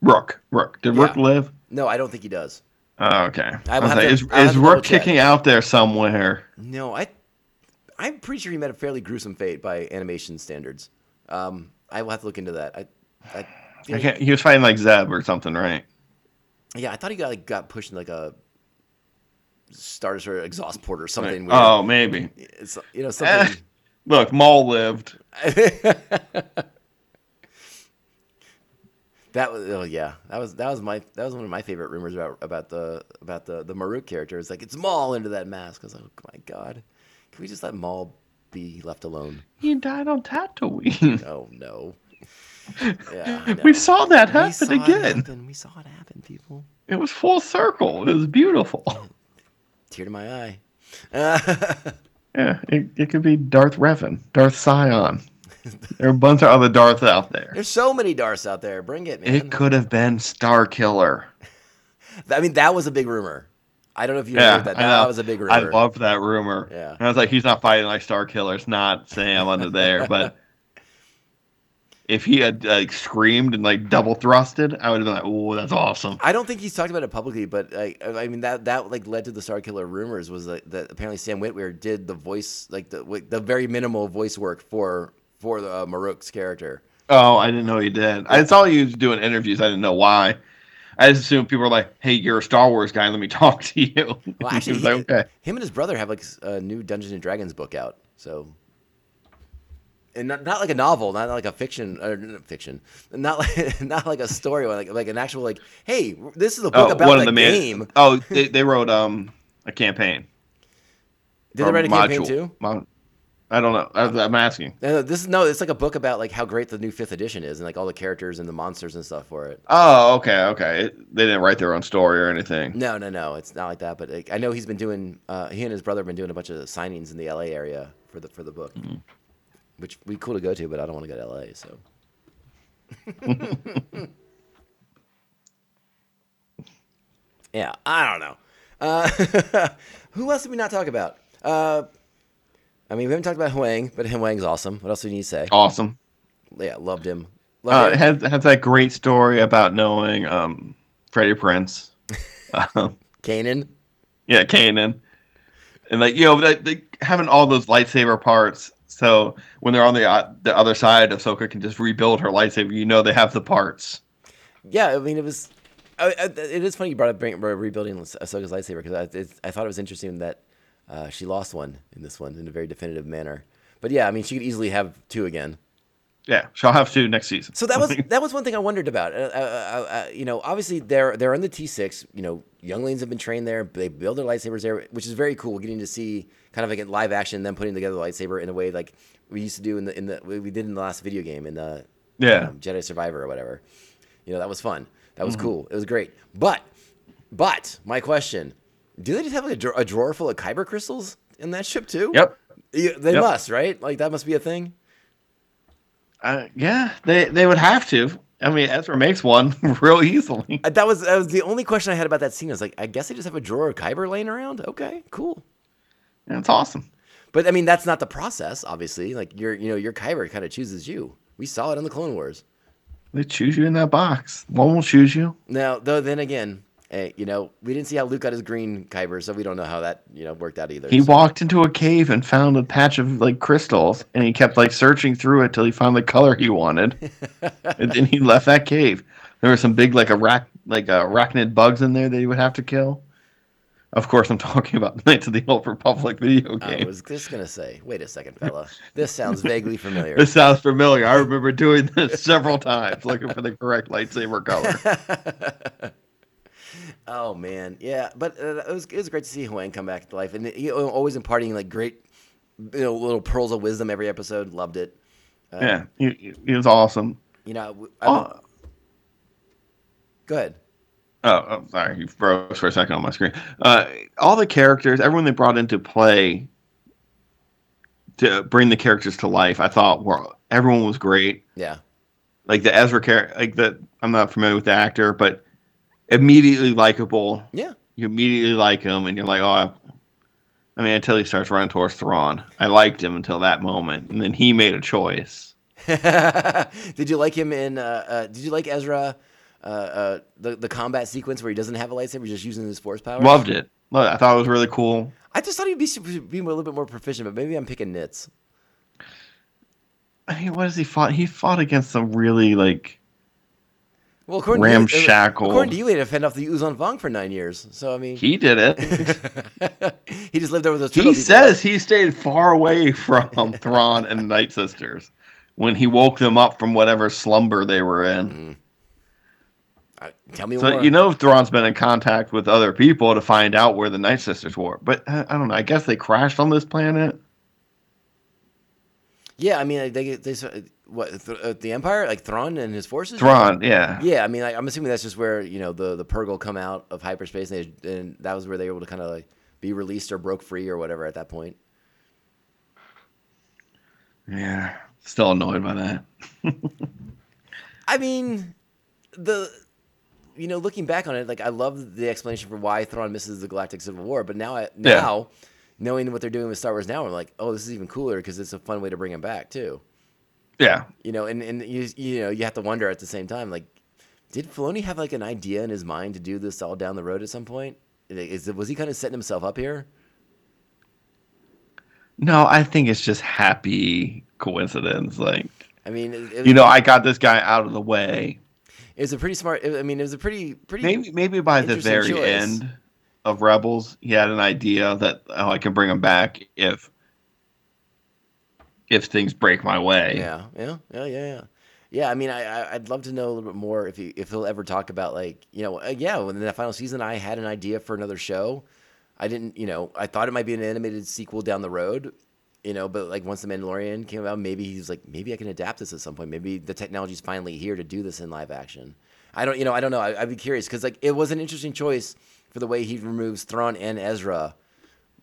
Rukh. Rukh. Did Rukh live? No, I don't think he does. Oh, okay. I was have like, to- is I'll have is Rukh kicking out there somewhere? No, I. I'm pretty sure he met a fairly gruesome fate by animation standards. Um, I will have to look into that. I, I, I can't, he was fighting like Zeb or something, right? yeah, I thought he got like got pushed in like a Star Destroyer exhaust port or something. weird. Oh, maybe. It's, you know Eh, something. look, Maul lived. That was oh yeah that was that was my that was one of my favorite rumors about about the about the the Marrok character. It's like it's Maul into that mask. I was like, oh my god, can we just let Maul be left alone? He died on Tatooine. Oh no. Yeah, we saw that We happen saw it again. happen. We saw it happen, people. It was full circle. It was beautiful. Tear to my eye. Yeah, it, it could be Darth Revan, Darth Sion. There are a bunch of other Darths out there. there's so many Darths out there. Bring it, man. It could have been Star Killer. I mean, that was a big rumor. I don't know if you Yeah, heard that. That was a big rumor. I love that rumor. Yeah. And I was like, he's not fighting like Star Killer. It's not Sam under there. But if he had like screamed and like double thrusted, I would have been like, oh, that's awesome. I don't think he's talked about it publicly, but like, I mean that that like led to the Star Killer rumors was like, that apparently Sam Witwer did the voice like the the very minimal voice work for for the uh, Marrok's character. Oh, I didn't know he did. I saw you doing interviews. I didn't know why. I just assumed people were like, "Hey, you're a Star Wars guy. Let me talk to you." Well, He actually, was he- like, okay. him and his brother have like a new Dungeons and Dragons book out. So, and not, not like a novel, not like a fiction or not fiction, not like not like a story, like like an actual like, hey, this is a book Oh, about one the of the man- game. Oh, they, they wrote um a campaign. Did they write a campaign too? Mon- I don't know. I, I'm asking. No, no, this is no. It's like a book about like how great the new fifth edition is, and like all the characters and the monsters and stuff for it. Oh, okay, okay. It- they didn't write their own story or anything. No, no, no. It's not like that. But like, I know he's been doing. Uh, he and his brother have been doing a bunch of signings in the L.A. area for the for the book, which would be cool to go to. But I don't want to go to L.A. So. yeah, I don't know. Uh, who else did we not talk about? Uh, I mean, we haven't talked about Huyang, but Huyang's awesome. What else do you need to say? Awesome. Yeah, loved him. Uh, Loved it him. has has that great story about knowing um Freddie Prinze. um, Kanan. yeah, Kanan. And like you know, like, they, having all those lightsaber parts, so when they're on the uh, the other side, Ahsoka can just rebuild her lightsaber. You know, they have the parts. Yeah, I mean, it was. I, I, it is funny you brought up bring, rebuilding Ahsoka's lightsaber because I, I thought it was interesting that uh, she lost one in this one in a very definitive manner. But yeah, I mean, she could easily have two again. Yeah, she'll have to next season. So that was that was one thing I wondered about. Uh, uh, uh, uh, you know, obviously they're they're in the T six. You know, younglings have been trained there. They build their lightsabers there, which is very cool. Getting to see kind of like in live action them putting together the lightsaber in a way like we used to do in the in the we did in the last video game in the Yeah. um, Jedi Survivor or whatever. You know, that was fun. That was Mm-hmm. cool. It was great. But but my question: Do they just have like a, dra- a drawer full of kyber crystals in that ship too? Yep. You- they Yep. must, right? Like that must be a thing. Uh, yeah, they they would have to. I mean, Ezra makes one real easily. That was that was the only question I had about that scene. I was like, I guess they just have a drawer of Kyber laying around. Okay, cool. That's awesome. But I mean, that's not the process. Obviously, like your you know your Kyber kind of chooses you. We saw it in the Clone Wars. They choose you in that box. One will choose you. Now, though, then again, eh, you know, we didn't see how Luke got his green Kyber, so we don't know how that you know worked out either. He So- walked into a cave and found a patch of like crystals, and he kept like searching through it till he found the color he wanted, and then he left that cave. There were some big like a arach like uh, arachnid bugs in there that he would have to kill. Of course, I'm talking about Knights of the Old Republic video game. I was just gonna say, wait a second, fella. This sounds vaguely familiar. This sounds familiar. I remember doing this several times, looking for the correct lightsaber color. Oh man, yeah, but uh, it was it was great to see Huyang come back to life, and he always imparting like great, you know, little pearls of wisdom every episode. Loved it. Uh, yeah, he, he was awesome. You know, I- Oh, go ahead. Oh, oh, sorry, you froze for a second on my screen. Uh, all the characters, everyone they brought into play to bring the characters to life, I thought were everyone was great. Yeah, Like the Ezra character, like the I'm not familiar with the actor, but immediately likable. yeah, You immediately like him, and you're like, oh, I mean, until he starts running towards Thrawn. I liked him until that moment, and then he made a choice. did you like him in? Uh, uh, did you like Ezra? Uh, uh, the the combat sequence where he doesn't have a lightsaber, just using his force power. Loved it. I thought it was really cool. I just thought he'd be be a little bit more proficient, but maybe I'm picking nits. I mean, what has he fought? He fought against some really like Well, according to you, according to you, he had to fend off the Yuuzhan Vong for nine years. So I mean, he did it. he just lived over those. he people. says he stayed far away from Thrawn and the Night Sisters when he woke them up from whatever slumber they were in. Uh, Tell me So more. you know Thrawn's been in contact with other people to find out where the Night Sisters were. But uh, I don't know. I guess they crashed on this planet. Yeah, I mean, like, they they what th- uh, the Empire, like Thrawn and his forces. Thrawn, yeah. Yeah, I mean, like, I'm assuming that's just where you know the the Purrgil come out of hyperspace, and, they, and that was where they were able to kind of like be released or broke free or whatever at that point. Yeah. Still annoyed by that. I mean, the you know, looking back on it, like I love the explanation for why Thrawn misses the Galactic Civil War, but now, I, now, knowing what they're doing with Star Wars now, I'm like, oh, this is even cooler because it's a fun way to bring him back too. Yeah. You know, and and you you know you have to wonder at the same time, like, did Filoni have like an idea in his mind to do this all down the road at some point? Is it, was he kind of setting himself up here? No, I think it's just happy coincidence. Like, I mean, it, it, you know, I got this guy out of the way. it was a pretty smart. I mean, it was a pretty pretty. Maybe maybe by the very choice. end of Rebels, he had an idea that oh, I can bring him back if if things break my way. Yeah, yeah, yeah, yeah, yeah. Yeah, I mean, I, I'd love to know a little bit more if he if he'll ever talk about like you know uh, yeah when the final season I had an idea for another show, I didn't you know I thought it might be an animated sequel down the road, you know, but like once the Mandalorian came out, maybe he's like maybe I can adapt this at some point. Maybe the technology's finally here to do this in live action. I don't you know I don't know. I, I'd be curious because like it was an interesting choice for the way he removes Thrawn and Ezra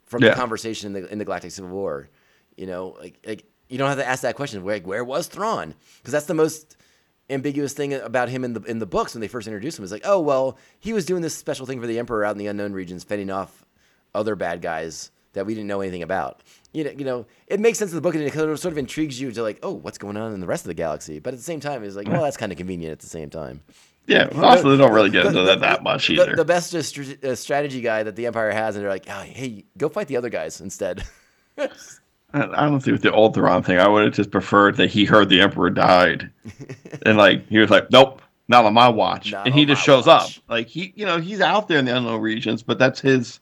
from Yeah. the conversation in the in the Galactic Civil War. You know, like like you don't have to ask that question. Where where was Thrawn? Because that's the most ambiguous thing about him in the in the books when they first introduced him. Is like, oh well, he was doing this special thing for the Emperor out in the unknown regions, fending off other bad guys that we didn't know anything about. You know, you know, it makes sense in the book, and it sort of sort of intrigues you to like, oh, what's going on in the rest of the galaxy? But at the same time, it's like, well, that's kind of convenient at the same time. Yeah. Also, they don't really get into that that much either. the best uh, strategy guy that the Empire has, and they're like, oh, hey, go fight the other guys instead. I don't see with the old Thrawn thing. I would have just preferred that he heard the Emperor died, and like he was like, "Nope, not on my watch," Not and he just shows watch. up. Like he, you know, he's out there in the unknown regions, but that's his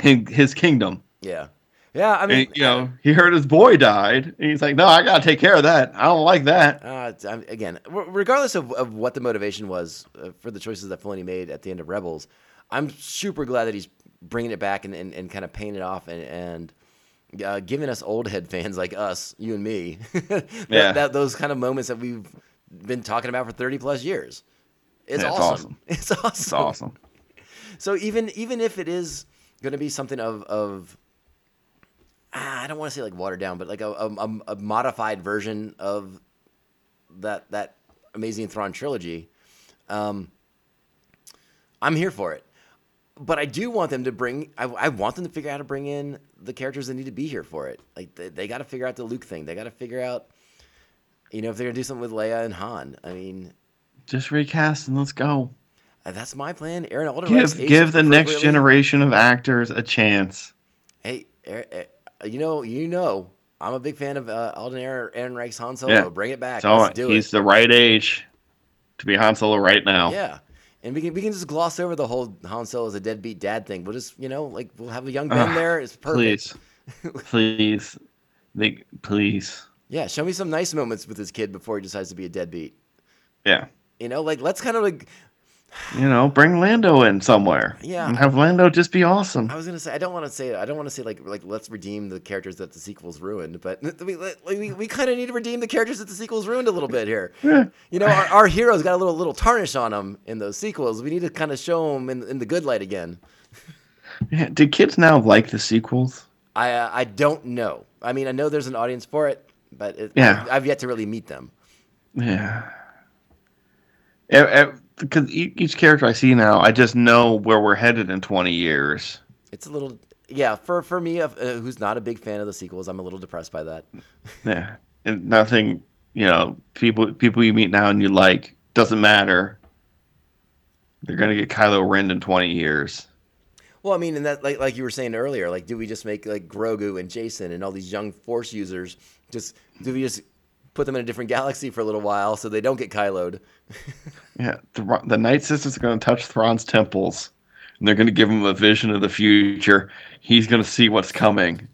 his, his kingdom. yeah, yeah. I mean, And, you know, he heard his boy died, and he's like, "No, I gotta take care of that. I don't like that." Uh, again, regardless of, of what the motivation was uh, for the choices that Filoni made at the end of Rebels, I'm super glad that he's bringing it back and, and, and kind of paying it off and, and uh, giving us old head fans like us, you and me, that, Yeah. that, those kind of moments that we've been talking about for 30 plus years. It's, Yeah, it's awesome. awesome. It's awesome. It's awesome. So even even if it is going to be something of of I don't want to say like watered down, but like a, a, a modified version of that that amazing Thrawn trilogy, um, I'm here for it. But I do want them to bring. I, I want them to figure out how to bring in the characters that need to be here for it. Like they, they got to figure out the Luke thing. They got to figure out, you know, if they're gonna do something with Leia and Han. I mean, Just recast and let's go. uh, that's my plan. Aaron Alder Give give the next generation of actors a chance. Hey, Er- you know, you know, I'm a big fan of uh, Alden Ehrenreich's Han Solo. Yeah. Bring it back. So Let's do he's it. the right age to be Han Solo right now. Yeah, and we can we can just gloss over the whole Han Solo as a deadbeat dad thing. We'll just you know like we'll have a young Ben Ugh, there. It's perfect. Please, please, they, please. Yeah, show me some nice moments with this kid before he decides to be a deadbeat. Yeah. You know, like let's kind of like You know, bring Lando in somewhere. Yeah. And have Lando just be awesome. I was gonna say I don't want to say I don't want to say like like let's redeem the characters that the sequels ruined, but we we, we kind of need to redeem the characters that the sequels ruined a little bit here. You know, our, our heroes got a little little tarnish on them in those sequels. We need to kind of show them in, in the good light again. Yeah, do kids now like the sequels? I uh, I don't know. I mean, I know there's an audience for it, but it, Yeah. I've, I've yet to really meet them. Yeah. Because each character I see now, I just know where we're headed in 20 years. It's a little yeah, for for me, uh, who's not a big fan of the sequels, I'm a little depressed by that. Yeah, and nothing. You know, people people you meet now and you like doesn't matter. They're gonna get Kylo Ren in twenty years. Well, I mean, and that like like you were saying earlier, like do we just make like Grogu and Jacen and all these young Force users just do we just put them in a different galaxy for a little while so they don't get Kyloed? Yeah, the, the Night Sisters are gonna touch Thrawn's temples, and they're gonna give him a vision of the future. He's gonna see what's coming.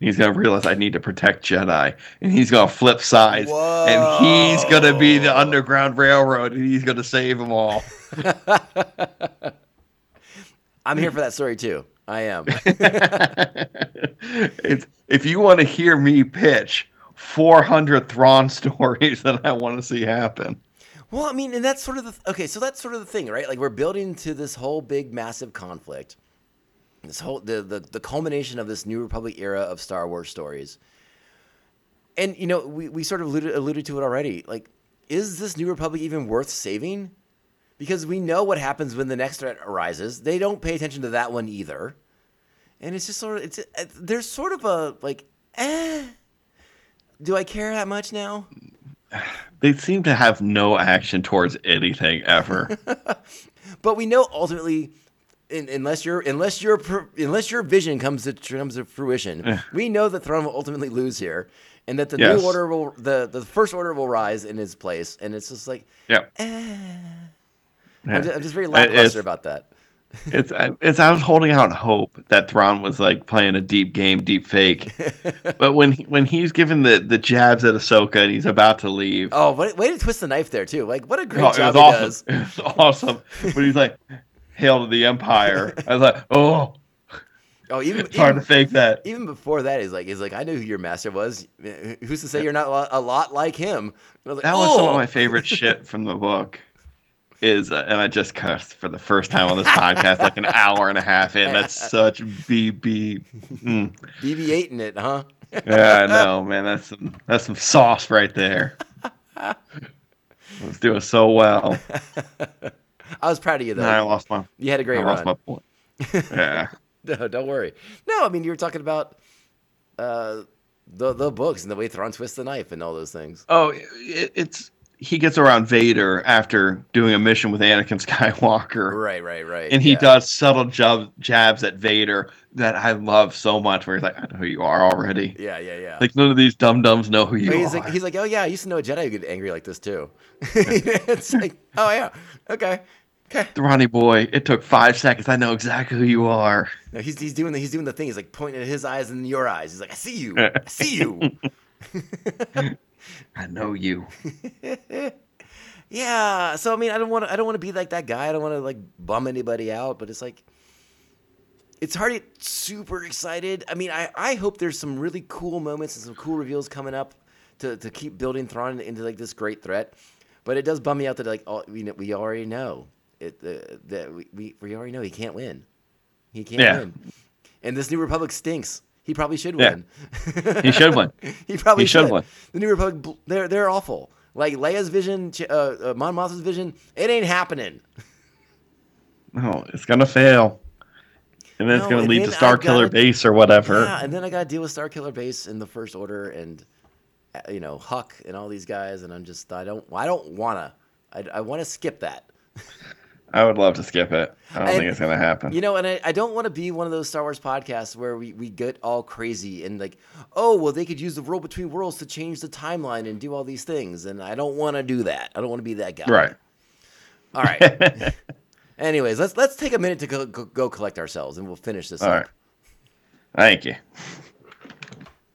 He's gonna realize I need to protect Jedi, and he's gonna flip sides, and he's gonna be the Underground Railroad, and he's gonna save them all. I'm here for that story too. I am. if you want to hear me pitch 400 Thrawn stories that I want to see happen. Well, I mean, and that's sort of the okay. So that's sort of the thing, right? Like we're building to this whole big, massive conflict. This whole the the, the culmination of this New Republic era of Star Wars stories. And you know, we, we sort of alluded, alluded to it already. Like, is this New Republic even worth saving? Because we know what happens when the next threat arises. They don't pay attention to that one either. And it's just sort of it's uh, there's sort of a like, eh. Do I care that much now? They seem to have no action towards anything ever. But we know ultimately, in, unless your unless your unless your vision comes to comes to fruition, eh. we know that Thrawn will ultimately lose here, and that the Yes. new order will the the first order will rise in his place, and it's just like yeah. Eh. I'm, just, I'm just very uh, It- lackluster it's- about that. It's it's I was holding out hope that Thrawn was like playing a deep game, deep fake. but when he, when he's giving the, the jabs at Ahsoka and he's about to leave, Oh, way, way to twist the knife there too! Like what a great oh, it job was he awesome. does. It was awesome. But he's like, "Hail to the Empire!" I was like, "Oh, Oh, even it's hard even, to fake that." even before that, he's like he's like I knew who your master was. Who's to say you're not a lot- like him? Was like, That was some "Oh." of my favorite shit from the book. Is uh, and I just cussed for the first time on this podcast, like an hour and a half in. That's such BB. Mm. BB-8 in it, huh? Yeah, I know, man. That's some that's some sauce right there. Let's do so well. I was proud of you though. And I lost my You had a great I lost my point. Yeah. No, don't worry. No, I mean you were talking about uh, the the books and the way Thrawn twists the knife and all those things. Oh, it, it's he gets around Vader after doing a mission with Anakin Skywalker. Right, right, right. and he yeah. does subtle jab, jabs at Vader that I love so much. Where he's like, "I know who you are already." Yeah, yeah, yeah. Like none of these dum dums know who you he's are. like, he's like, oh yeah, I used to know a Jedi who get angry like this too. it's like, oh yeah, okay, okay. The Ronnie boy, it took five seconds. I know exactly who you are. No, he's he's doing the he's doing the thing. He's like pointing at his eyes and your eyes. He's like, I see you, I see you. I know you. yeah. So I mean, I don't want to I don't want to be like that guy. I don't want to like bum anybody out. But it's like, it's hard to get super excited. I mean, I I hope there's some really cool moments and some cool reveals coming up to to keep building Thrawn into like this great threat. But it does bum me out that like all, we know, we already know it uh, that we, we we already know he can't win. He can't Yeah. win. And this New Republic stinks. He probably should Yeah. win. He should win. he probably He should should. win. The New Republic, they're they're awful. Like Leia's vision, uh, uh, Mon Mothma's vision, it ain't happening. No, it's gonna fail. And then it's gonna lead to Star I've Killer gotta- Base or whatever. Yeah, and then I got to deal with Star Killer Base in the First Order and uh, you know Hux and all these guys, and I'm just I don't I don't wanna I, I want to skip that. I would love to skip it. I don't And- think it's gonna happen. You know, and I, I don't want to be one of those Star Wars podcasts where we, we get all crazy and like, oh, well, they could use the world between worlds to change the timeline and do all these things. And I don't want to do that. I don't want to be that guy. right. All right. Anyways, let's let's take a minute to go, go, go collect ourselves and we'll finish this All up. right. Thank you.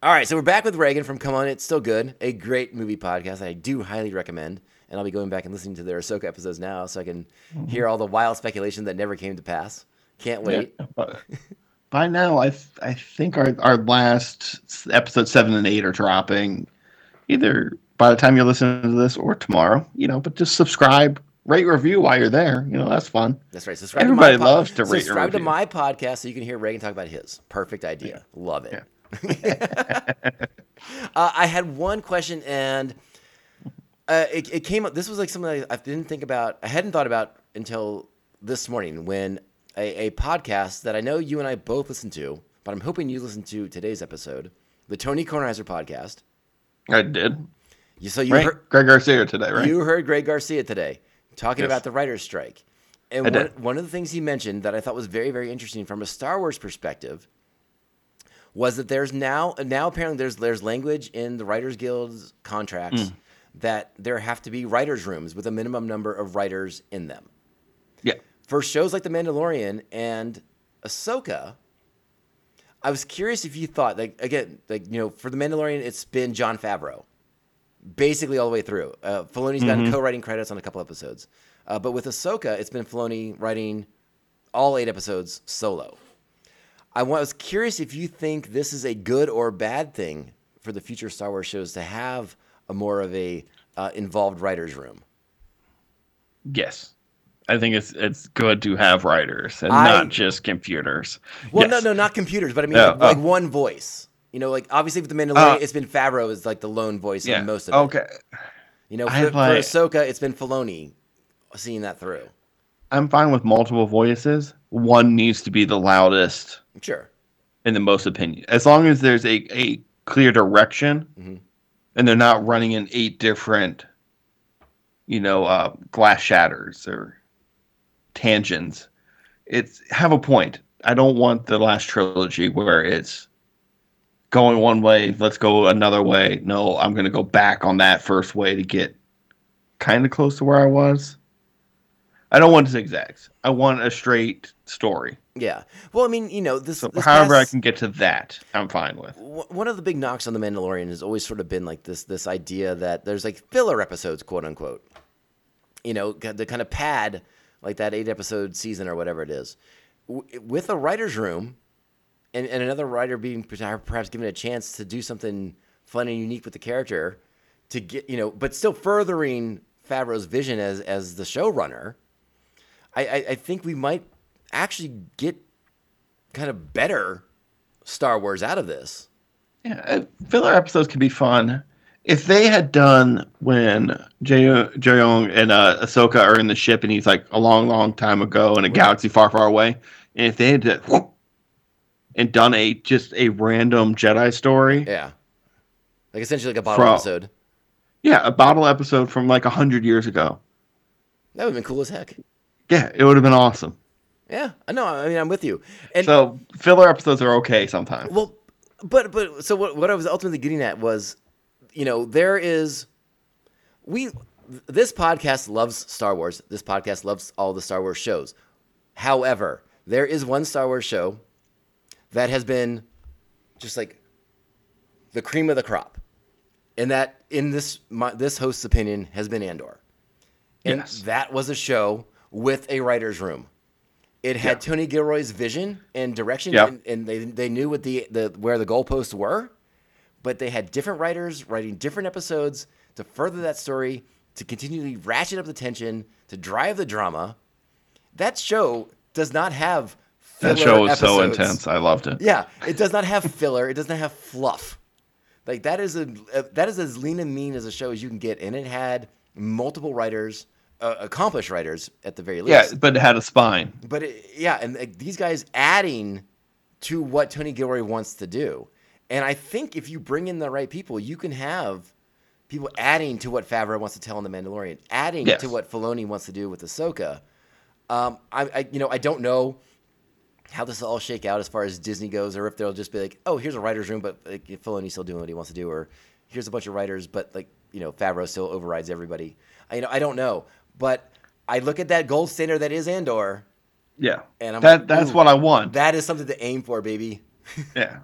All right, so we're back with Regan from Come On, It's Still Good, a great movie podcast I do highly recommend. And I'll be going back and listening to their Ahsoka episodes now so I can hear all the wild speculation that never came to pass. Can't wait. Yeah, By now, I th- I think our our last episode seven and eight are dropping, either by the time you're listening to this or tomorrow. You know, but just subscribe, rate, review while you're there. You know, that's fun. That's right. Subscribe Everybody to loves to rate subscribe to my podcast so you can hear Regan talk about his. Perfect idea. Love it. uh, I had one question and uh, it, it came up. This was like something I, I didn't think about. I hadn't thought about until this morning when a, a podcast that I know you and I both listen to, but I'm hoping you listen to today's episode, the Tony Kornheiser podcast. I did. You, so you Right? heard, Greg Garcia today, right? you heard Greg Garcia today talking Yes. about the writer's strike. And one, one of the things he mentioned that I thought was very, very interesting from a Star Wars perspective was that there's now now apparently there's there's language in the Writers Guild's contracts Mm. That there have to be writers' rooms with a minimum number of writers in them. yeah. For shows like The Mandalorian and Ahsoka, I was curious if you thought like again like you know for The Mandalorian it's been Jon Favreau basically all the way through. Uh, Filoni's gotten co-writing credits on a couple episodes, uh, but with Ahsoka, it's been Filoni writing all eight episodes solo. I was curious if you think this is a good or bad thing for the future Star Wars shows to have a more of a uh, involved writers' room. Yes. I think it's it's good to have writers and I- not just computers. Well, Yes. no, no, not computers, but I mean like, like one voice. You know, like obviously with the Mandalorian, Uh, it's been Favreau is like the lone voice Yeah. in most of it. okay. You know, I for, for Ahsoka, it's been Filoni seeing that through. I'm fine with multiple voices. One needs to be the loudest Sure. and the most opinion. As long as there's a, a clear direction Mhm. And they're not running in eight different, you know, uh, glass shatters or tangents. It's have a point. I don't want the last trilogy where it's going one way, let's go another way. No, I'm going to go back on that first way to get kind of close to where I was. I don't want zigzags. I want a straight story. Yeah. Well, I mean, you know, this. So this however I can get to that, I'm fine with. w- one of the big knocks on the Mandalorian has always sort of been like this this idea that there's like filler episodes, quote unquote. You know, the kind of pad like that eight episode season or whatever it is, w- with a writer's room, and, and another writer being perhaps given a chance to do something fun and unique with the character, to get you know, but still furthering Favreau's vision as as the showrunner. I, I, I think we might actually get kind of better Star Wars out of this. Yeah, uh, filler episodes can be fun. If they had done when Huyang and uh, Ahsoka are in the ship and he's like a long, long time ago in a galaxy far, far away, and if they had to, whoop, and done a just a random Jedi story, Yeah. Like essentially like a bottle From- episode. yeah, a bottle episode from like a hundred years ago, That would have been cool as heck. yeah, it would have been awesome. Yeah. I know. I mean, I'm with you. And So filler episodes are okay sometimes. well, but but so what what I was ultimately getting at was, you know, there is we this podcast loves Star Wars. This podcast loves all the Star Wars shows. However, there is one Star Wars show that has been just like the cream of the crop. And that in this my, this host's opinion has been Andor. And Yes. that was a show with a writer's room. It had Yeah. Tony Gilroy's vision and direction, Yeah. and, and they, they knew what the, the where the goalposts were, but they had different writers writing different episodes to further that story, to continually ratchet up the tension, to drive the drama. That show does not have filler. that show was so intense. I loved it. Yeah, it does not have filler. It does not have fluff. Like that is a, a that is as lean and mean as a show as you can get, and it had multiple writers, uh, accomplished writers at the very least. Yeah, but it had a spine. But it, yeah, and like, these guys adding to what Tony Gilroy wants to do, and I think if you bring in the right people, you can have people adding to what Favreau wants to tell in The Mandalorian, adding Yes. to what Filoni wants to do with Ahsoka. Um, I, I, you know, I don't know how this will all shake out as far as Disney goes, or if they'll just be like, oh, here's a writer's room, but like, Filoni's still doing what he wants to do, or here's a bunch of writers, but like, you know, Favreau still overrides everybody. I, you know, I don't know, but I look at that gold standard that is Andor, Yeah, and I'm that like, that's what I want. That is something to aim for, baby. Yeah,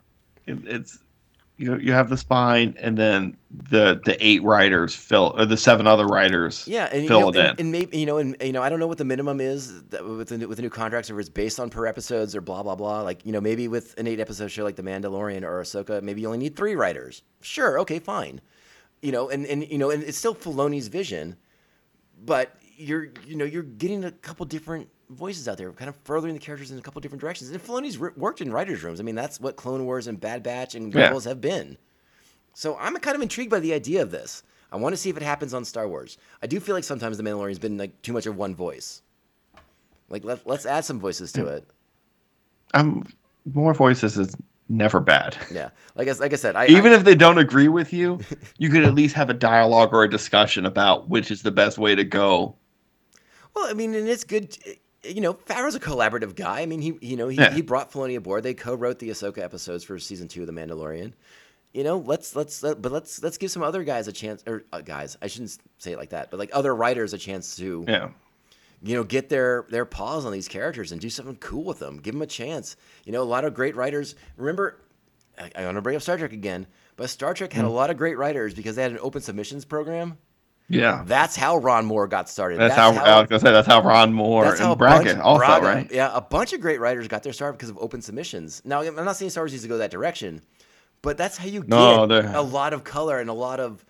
it, it's you. You have the spine, and then the the eight writers fill, or the seven other writers. Yeah, and fill you know, it and, in. and maybe you know, and you know, I don't know what the minimum is that with the new- with the new contracts, or if it's based on per episodes or blah blah blah. Like you know, maybe with an eight episode show like The Mandalorian or Ahsoka, maybe you only need three writers. Sure, okay, fine. You know, and and you know, and it's still Filoni's vision, but you're you know you're getting a couple different voices out there, kind of furthering the characters in a couple different directions. And Filoni's ri- worked in writers' rooms. I mean, that's what Clone Wars and Bad Batch and Yeah. Rebels have been. So I'm kind of intrigued by the idea of this. I want to see if it happens on Star Wars. I do feel like sometimes the Mandalorian's been like too much of one voice. Like let, let's add some voices to it. I'm more voices is never bad. Yeah, like I, like I said, I Even I, if they don't agree with you, you could at least have a dialogue or a discussion about which is the best way to go. Well, I mean, and it's good. You know, Favreau's a collaborative guy. I mean, he you know he, Yeah. he brought Filoni aboard. They co-wrote the Ahsoka episodes for season two of The Mandalorian. You know, let's let's let, but let's let's give some other guys a chance, or uh, guys, I shouldn't say it like that, but like other writers a chance to Yeah. you know, get their their paws on these characters and do something cool with them. Give them a chance. You know, a lot of great writers. Remember, I, I want to bring up Star Trek again, but Star Trek Mm. had a lot of great writers because they had an open submissions program. Yeah. That's how Ron Moore got started. That's, how, I was gonna say that's how Ron Moore that's how and a bunch- also, Braga, right? Yeah, a bunch of great writers got their start because of open submissions. Now, I'm not saying Star Wars needs to go that direction, but that's how you get No, a lot of color and a lot of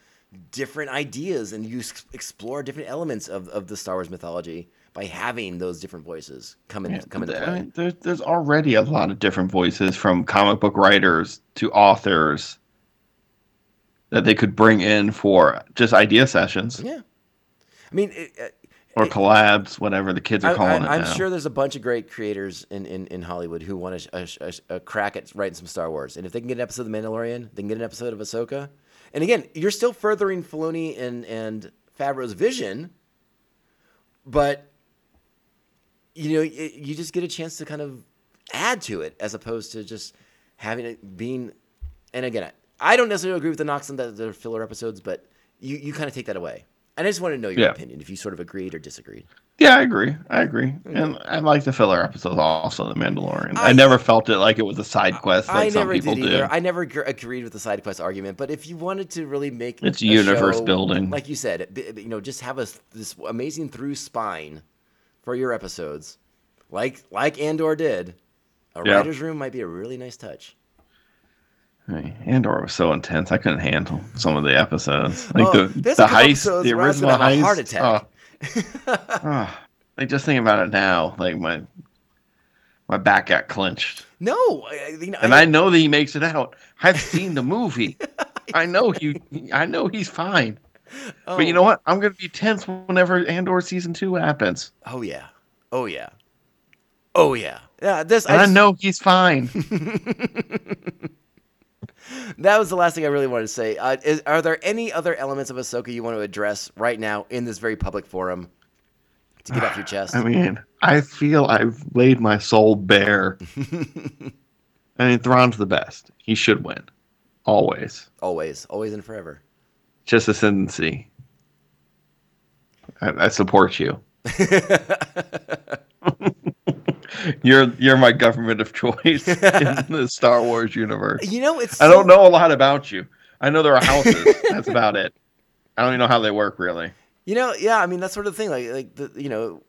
different ideas, and you explore different elements of, of the Star Wars mythology by having those different voices come in, come into I mean, there's there's already a lot of different voices from comic book writers to authors that they could bring in for just idea sessions Yeah, I mean, it, uh, or collabs, whatever the kids are I, calling I, it I'm now. sure there's a bunch of great creators in, in, in Hollywood who want a, a, a, a crack at writing some Star Wars, and if they can get an episode of The Mandalorian, they can get an episode of Ahsoka. And again, you're still furthering Filoni and and Favreau's vision, but you know, y you just get a chance to kind of add to it as opposed to just having it being. And again, I, don't necessarily agree with the knocks on the, the filler episodes, but you, you kind of take that away. And I just want to know your Yeah. opinion if you sort of agreed or disagreed. Yeah, I agree. I agree. And I like the filler episodes also, The Mandalorian. I, I- never felt it like it was a side quest like I some never people did do. either. I never gr- agreed with the side quest argument, but if you wanted to really make It's a universe show, building. like you said, you know, just have a this amazing through spine for your episodes, like like Andor did. A Yeah. writer's room might be a really nice touch. Andor was so intense. I couldn't handle some of the episodes. Like Oh, the, the heist, the I original a heist. heart attack. oh. Ah, like just thinking about it now, like my my back got clenched. No, I, I- you know, And I know that he makes it out. I've seen the movie. I know he I know he's fine. But you oh, know what? I'm gonna be tense whenever Andor season two happens. Oh yeah, oh yeah, oh yeah. Yeah, this And I, just- know he's fine. that was the last thing I really wanted to say. Uh, is, are there any other elements of Ahsoka you want to address right now in this very public forum to get off your chest? I mean, I feel I've laid my soul bare. I mean, Thrawn's the best. He should win. Always. always, always, and forever. Chiss Ascendancy. I, I support you. you're you're my government of choice in the Star Wars universe. You know, it's. I so- don't know a lot about you. I know there are houses. That's about it. I don't even know how they work really. You know, yeah. I mean, that's sort of the thing. Like, like the, you know,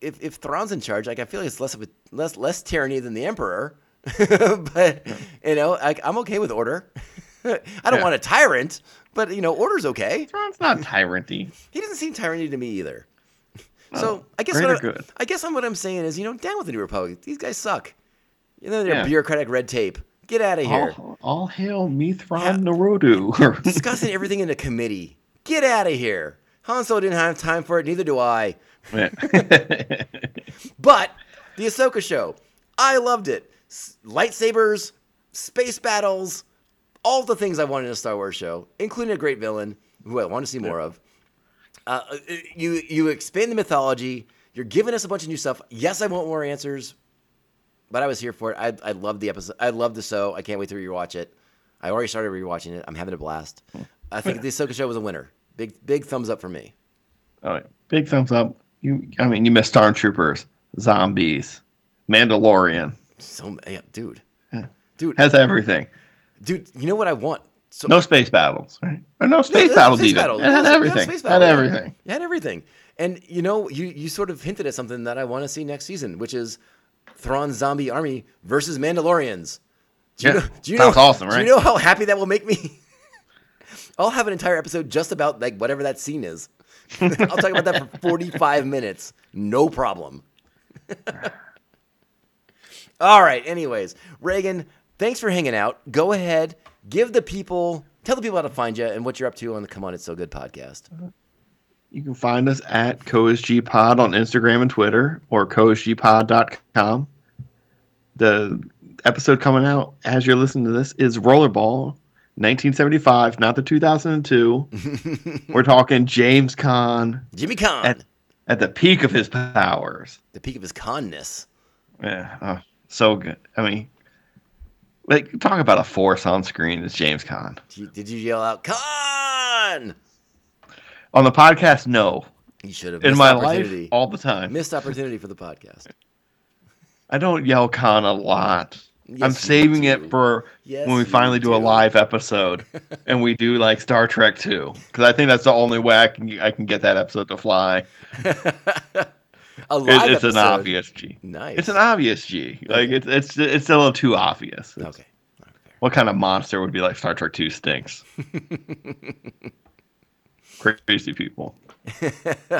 if if Thrawn's in charge, like I feel like it's less of a less less tyranny than the Emperor. but you know, like, I'm okay with order. I don't Yeah. want a tyrant, but you know, order's okay. Thrawn's not tyranty. He doesn't seem tyranny to me either. Oh, so I guess what I, good. I guess I'm, what I'm saying is, you know, down with the New Republic. These guys suck. You know, their Yeah. bureaucratic red tape. Get out of here. All, all hail Mitth'raw'nuruodo. Discussing everything in a committee. Get out of here. Han Solo didn't have time for it. Neither do I. Yeah. But the Ahsoka show, I loved it. S- lightsabers, space battles, all the things I wanted in a Star Wars show, including a great villain who I want to see more of. Uh, you you expand the mythology. You're giving us a bunch of new stuff. Yes, I want more answers, but I was here for it. I I love the episode. I love the show. I can't wait to rewatch it. I already started rewatching it. I'm having a blast. I think the Ahsoka show was a winner. Big big thumbs up for me. All right. Big thumbs up. You, I mean, you missed Stormtroopers, zombies, Mandalorian. So yeah, dude, Yeah. dude, Has everything. dude. You know what I want? So No space battles, right? Or no No, space no, battles space even. battle. It had No, no everything. space Had yeah. everything. It had everything. And you know, you you sort of hinted at something that I want to see next season, which is Thrawn's zombie army versus Mandalorians. Do you Yeah, know, do you sounds know, awesome, Do right? you know how happy that will make me? I'll have an entire episode just about like whatever that scene is. I'll talk about that for 45 minutes. No problem. All right. Anyways, Regan, thanks for hanging out. Go ahead, give the people, tell the people how to find you and what you're up to on the Come On It's So Good podcast. You can find us at CoSGPod on Instagram and Twitter or CoSGPod.com. The episode coming out as you're listening to this is Rollerball, 1975, not the 2002. We're talking James Caan Jimmy Caan, at, at the peak of his powers. the peak of his conness. Yeah, oh, so good. I mean, like talk about a force on screen is James Caan. Did you, yell out Con? On the podcast, no. You should have. In my life, all the time. Missed opportunity for the podcast. I don't yell Khan a lot. I'm saving it for Yes, when we finally do. a live episode and we do like Star Trek 2 because I think that's the only way I can I can get that episode to fly. A live it's an episode. obvious G. Nice. It's an obvious G. Like it's it's it's a little too obvious. It's- Okay. Fair. What kind of monster would be like Star Trek 2 stinks? Crazy people.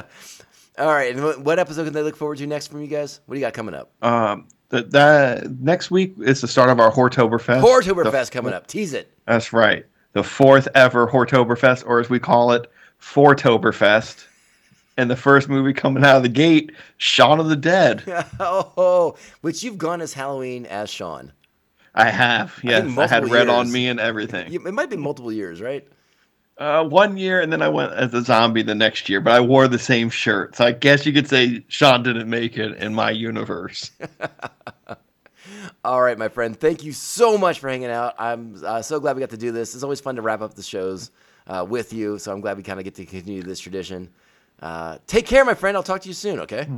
All right. And what, episode can they look forward to next from you guys? What do you got coming up? Um, that that next week is the start of our Hortoberfest. The- Hortoberfest coming up. Tease it. That's right. The fourth ever Hortoberfest, or as we call it, Fortoberfest. And the first movie coming out of the gate, Shaun of the Dead. oh, which you've gone as Halloween as Shaun. I have, yes. I, had multiple red on me and everything. It might be multiple years, right? Uh, one year, and then I went as a zombie the next year, but I wore the same shirt. So I guess you could say Shaun didn't make it in my universe. All right, my friend. Thank you so much for hanging out. I'm uh, so glad we got to do this. It's always fun to wrap up the shows uh, with you. So I'm glad we kind of get to continue this tradition. Uh, take care, my friend. I'll talk to you soon. Okay.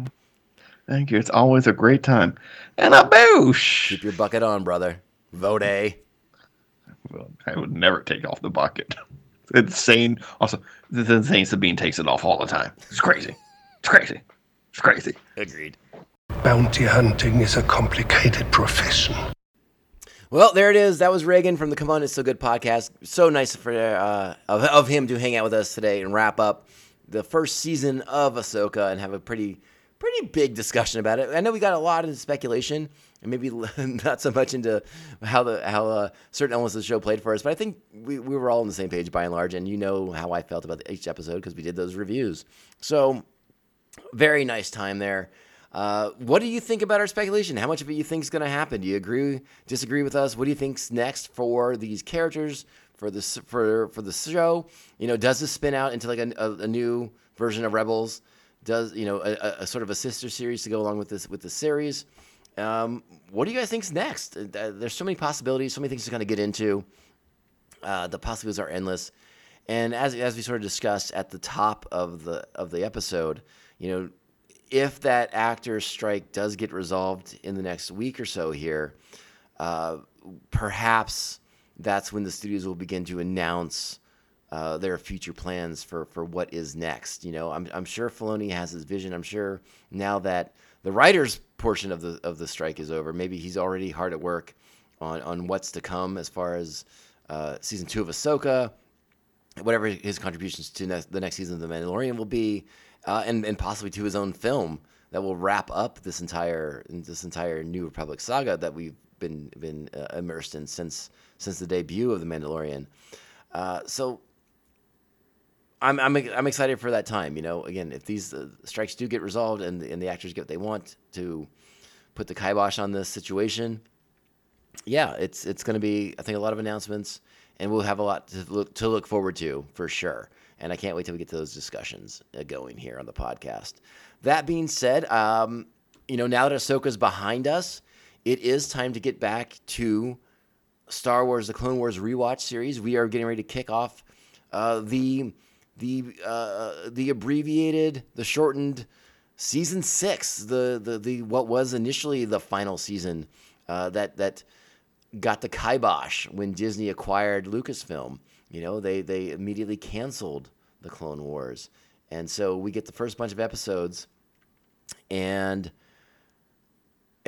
Thank you. It's always a great time. And a boosh. Keep your bucket on, brother. Vote A. Well, I would never take off the bucket. It's insane. Also, it's insane. Sabine takes it off all the time. It's crazy. It's crazy. It's crazy. Agreed. Bounty hunting is a complicated profession. Well, there it is. That was Regan from the Come On It's So Good podcast. So nice for uh, of, of him to hang out with us today and wrap up the first season of Ahsoka and have a pretty pretty big discussion about it. I know we got a lot into speculation and maybe not so much into how the how uh, certain elements of the show played for us, but I think we, we were all on the same page by and large. And you know how I felt about each episode because we did those reviews. So very nice time there. Uh, what do you think about our speculation? How much of it you think is going to happen? Do you agree, disagree with us? What do you think's next for these characters for this for for the show? You know, does this spin out into like a, a, a new version of Rebels? Does you know a, a- sort of a sister series to go along with this with the series? Um, what do you guys think's next? Uh, There's so many possibilities, so many things to kind of get into. Uh, the possibilities are endless. And as as we sort of discussed at the top of the of the episode, you know, if that actor strike does get resolved in the next week or so here, uh, perhaps that's when the studios will begin to announce uh, their future plans for, for what is next. You know, I'm, I'm sure Filoni has his vision. I'm sure now that the writers portion of the of the strike is over, maybe he's already hard at work on on what's to come as far as uh, season two of Ahsoka, whatever his contributions to next, the next season of The Mandalorian will be, uh, and and possibly to his own film that will wrap up this entire this entire New Republic saga that we've been been uh, immersed in since since the debut of The Mandalorian. Uh, so I'm, I'm I'm excited for that time. You know, again, if these uh, strikes do get resolved and and the actors get what they want to put the kibosh on this situation, yeah, it's it's going to be I think a lot of announcements, and we'll have a lot to look to look forward to for sure. And I can't wait till we get to those discussions uh, going here on the podcast. That being said, um, you know, now that Ahsoka's behind us, it is time to get back to Star Wars: The Clone Wars rewatch series. We are getting ready to kick off uh, the the uh, the abbreviated, the shortened season six. The the the what was initially the final season uh, that that got the kibosh when Disney acquired Lucasfilm. You know, they they immediately canceled the Clone Wars, and so we get the first bunch of episodes, and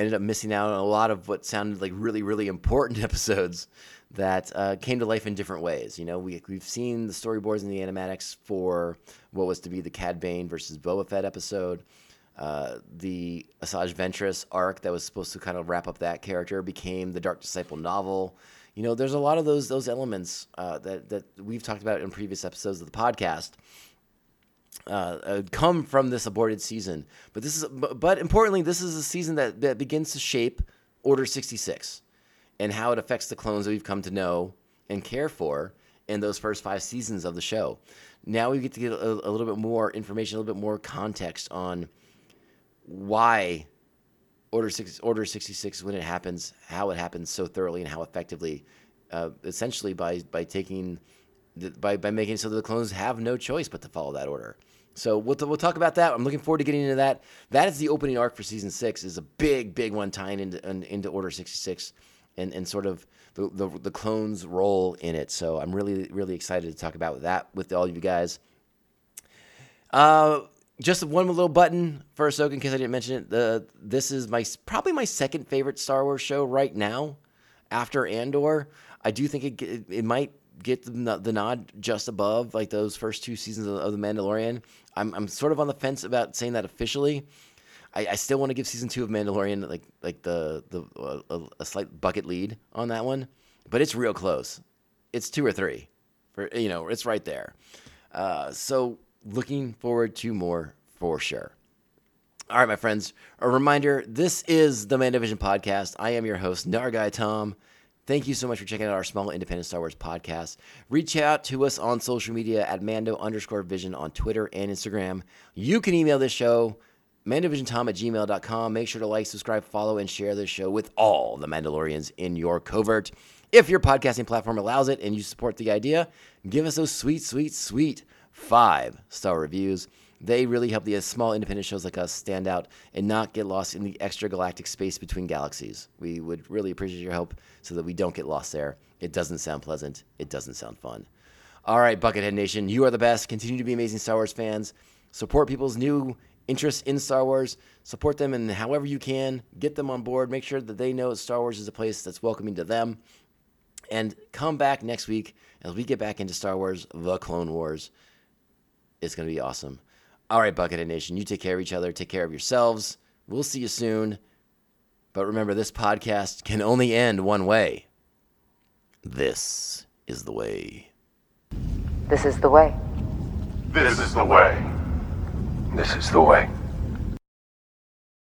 ended up missing out on a lot of what sounded like really, really important episodes that uh, came to life in different ways. You know, we, we've seen the storyboards and the animatics for what was to be the Cad Bane versus Boba Fett episode. Uh, the Asajj Ventress arc that was supposed to kind of wrap up that character became the Dark Disciple novel. You know, there's a lot of those those elements uh, that that we've talked about in previous episodes of the podcast uh, uh, come from this aborted season. But this is, but, importantly, this is a season that, that begins to shape Order 66. and how it affects the clones that we've come to know and care for in those first five seasons of the show. Now we get to get a, a little bit more information, a little bit more context on why Order six, Order sixty six when it happens, how it happens so thoroughly and how effectively, uh, essentially by by taking, by by making so that the clones have no choice but to follow that order. So we'll we'll talk about that. I'm looking forward to getting into that. That is the opening arc for season six. is a big big one tying into into Order sixty six, and and sort of the, the the clones' role in it. So I'm really really excited to talk about that with all of you guys. Uh, just one little button for Ahsoka in case I didn't mention it. The this is my probably my second favorite Star Wars show right now, after Andor. I do think it it, it might get the, the nod just above like those first two seasons of, of the Mandalorian. I'm I'm sort of on the fence about saying that officially. I, I still want to give season two of Mandalorian like like the the uh, a, a slight bucket lead on that one, but it's real close. It's two or three, for you know it's right there. Uh, so looking forward to more for sure. All right, my friends. A reminder: this is the Mandovision podcast. I am your host, Nargai Tom. Thank you so much for checking out our small independent Star Wars podcast. Reach out to us on social media at Mando underscore Vision on Twitter and Instagram. You can email this show, mandovisiontom at gmail.com. Make sure to like, subscribe, follow, and share this show with all the Mandalorians in your covert. If your podcasting platform allows it and you support the idea, give us those sweet, sweet, sweet five star reviews. They really help the uh, small independent shows like us stand out and not get lost in the extra galactic space between galaxies. We would really appreciate your help so that we don't get lost there. It doesn't sound pleasant. It doesn't sound fun. All right, Buckethead Nation, you are the best. Continue to be amazing Star Wars fans. Support people's new interests in Star Wars. Support them in however you can. Get them on board. Make sure that they know Star Wars is a place that's welcoming to them. And come back next week as we get back into Star Wars The Clone Wars. It's going to be awesome. All right, Buckethead Nation, you take care of each other, take care of yourselves. We'll see you soon. But remember, this podcast can only end one way. This is the way. This is the way. This is the way. This is the way.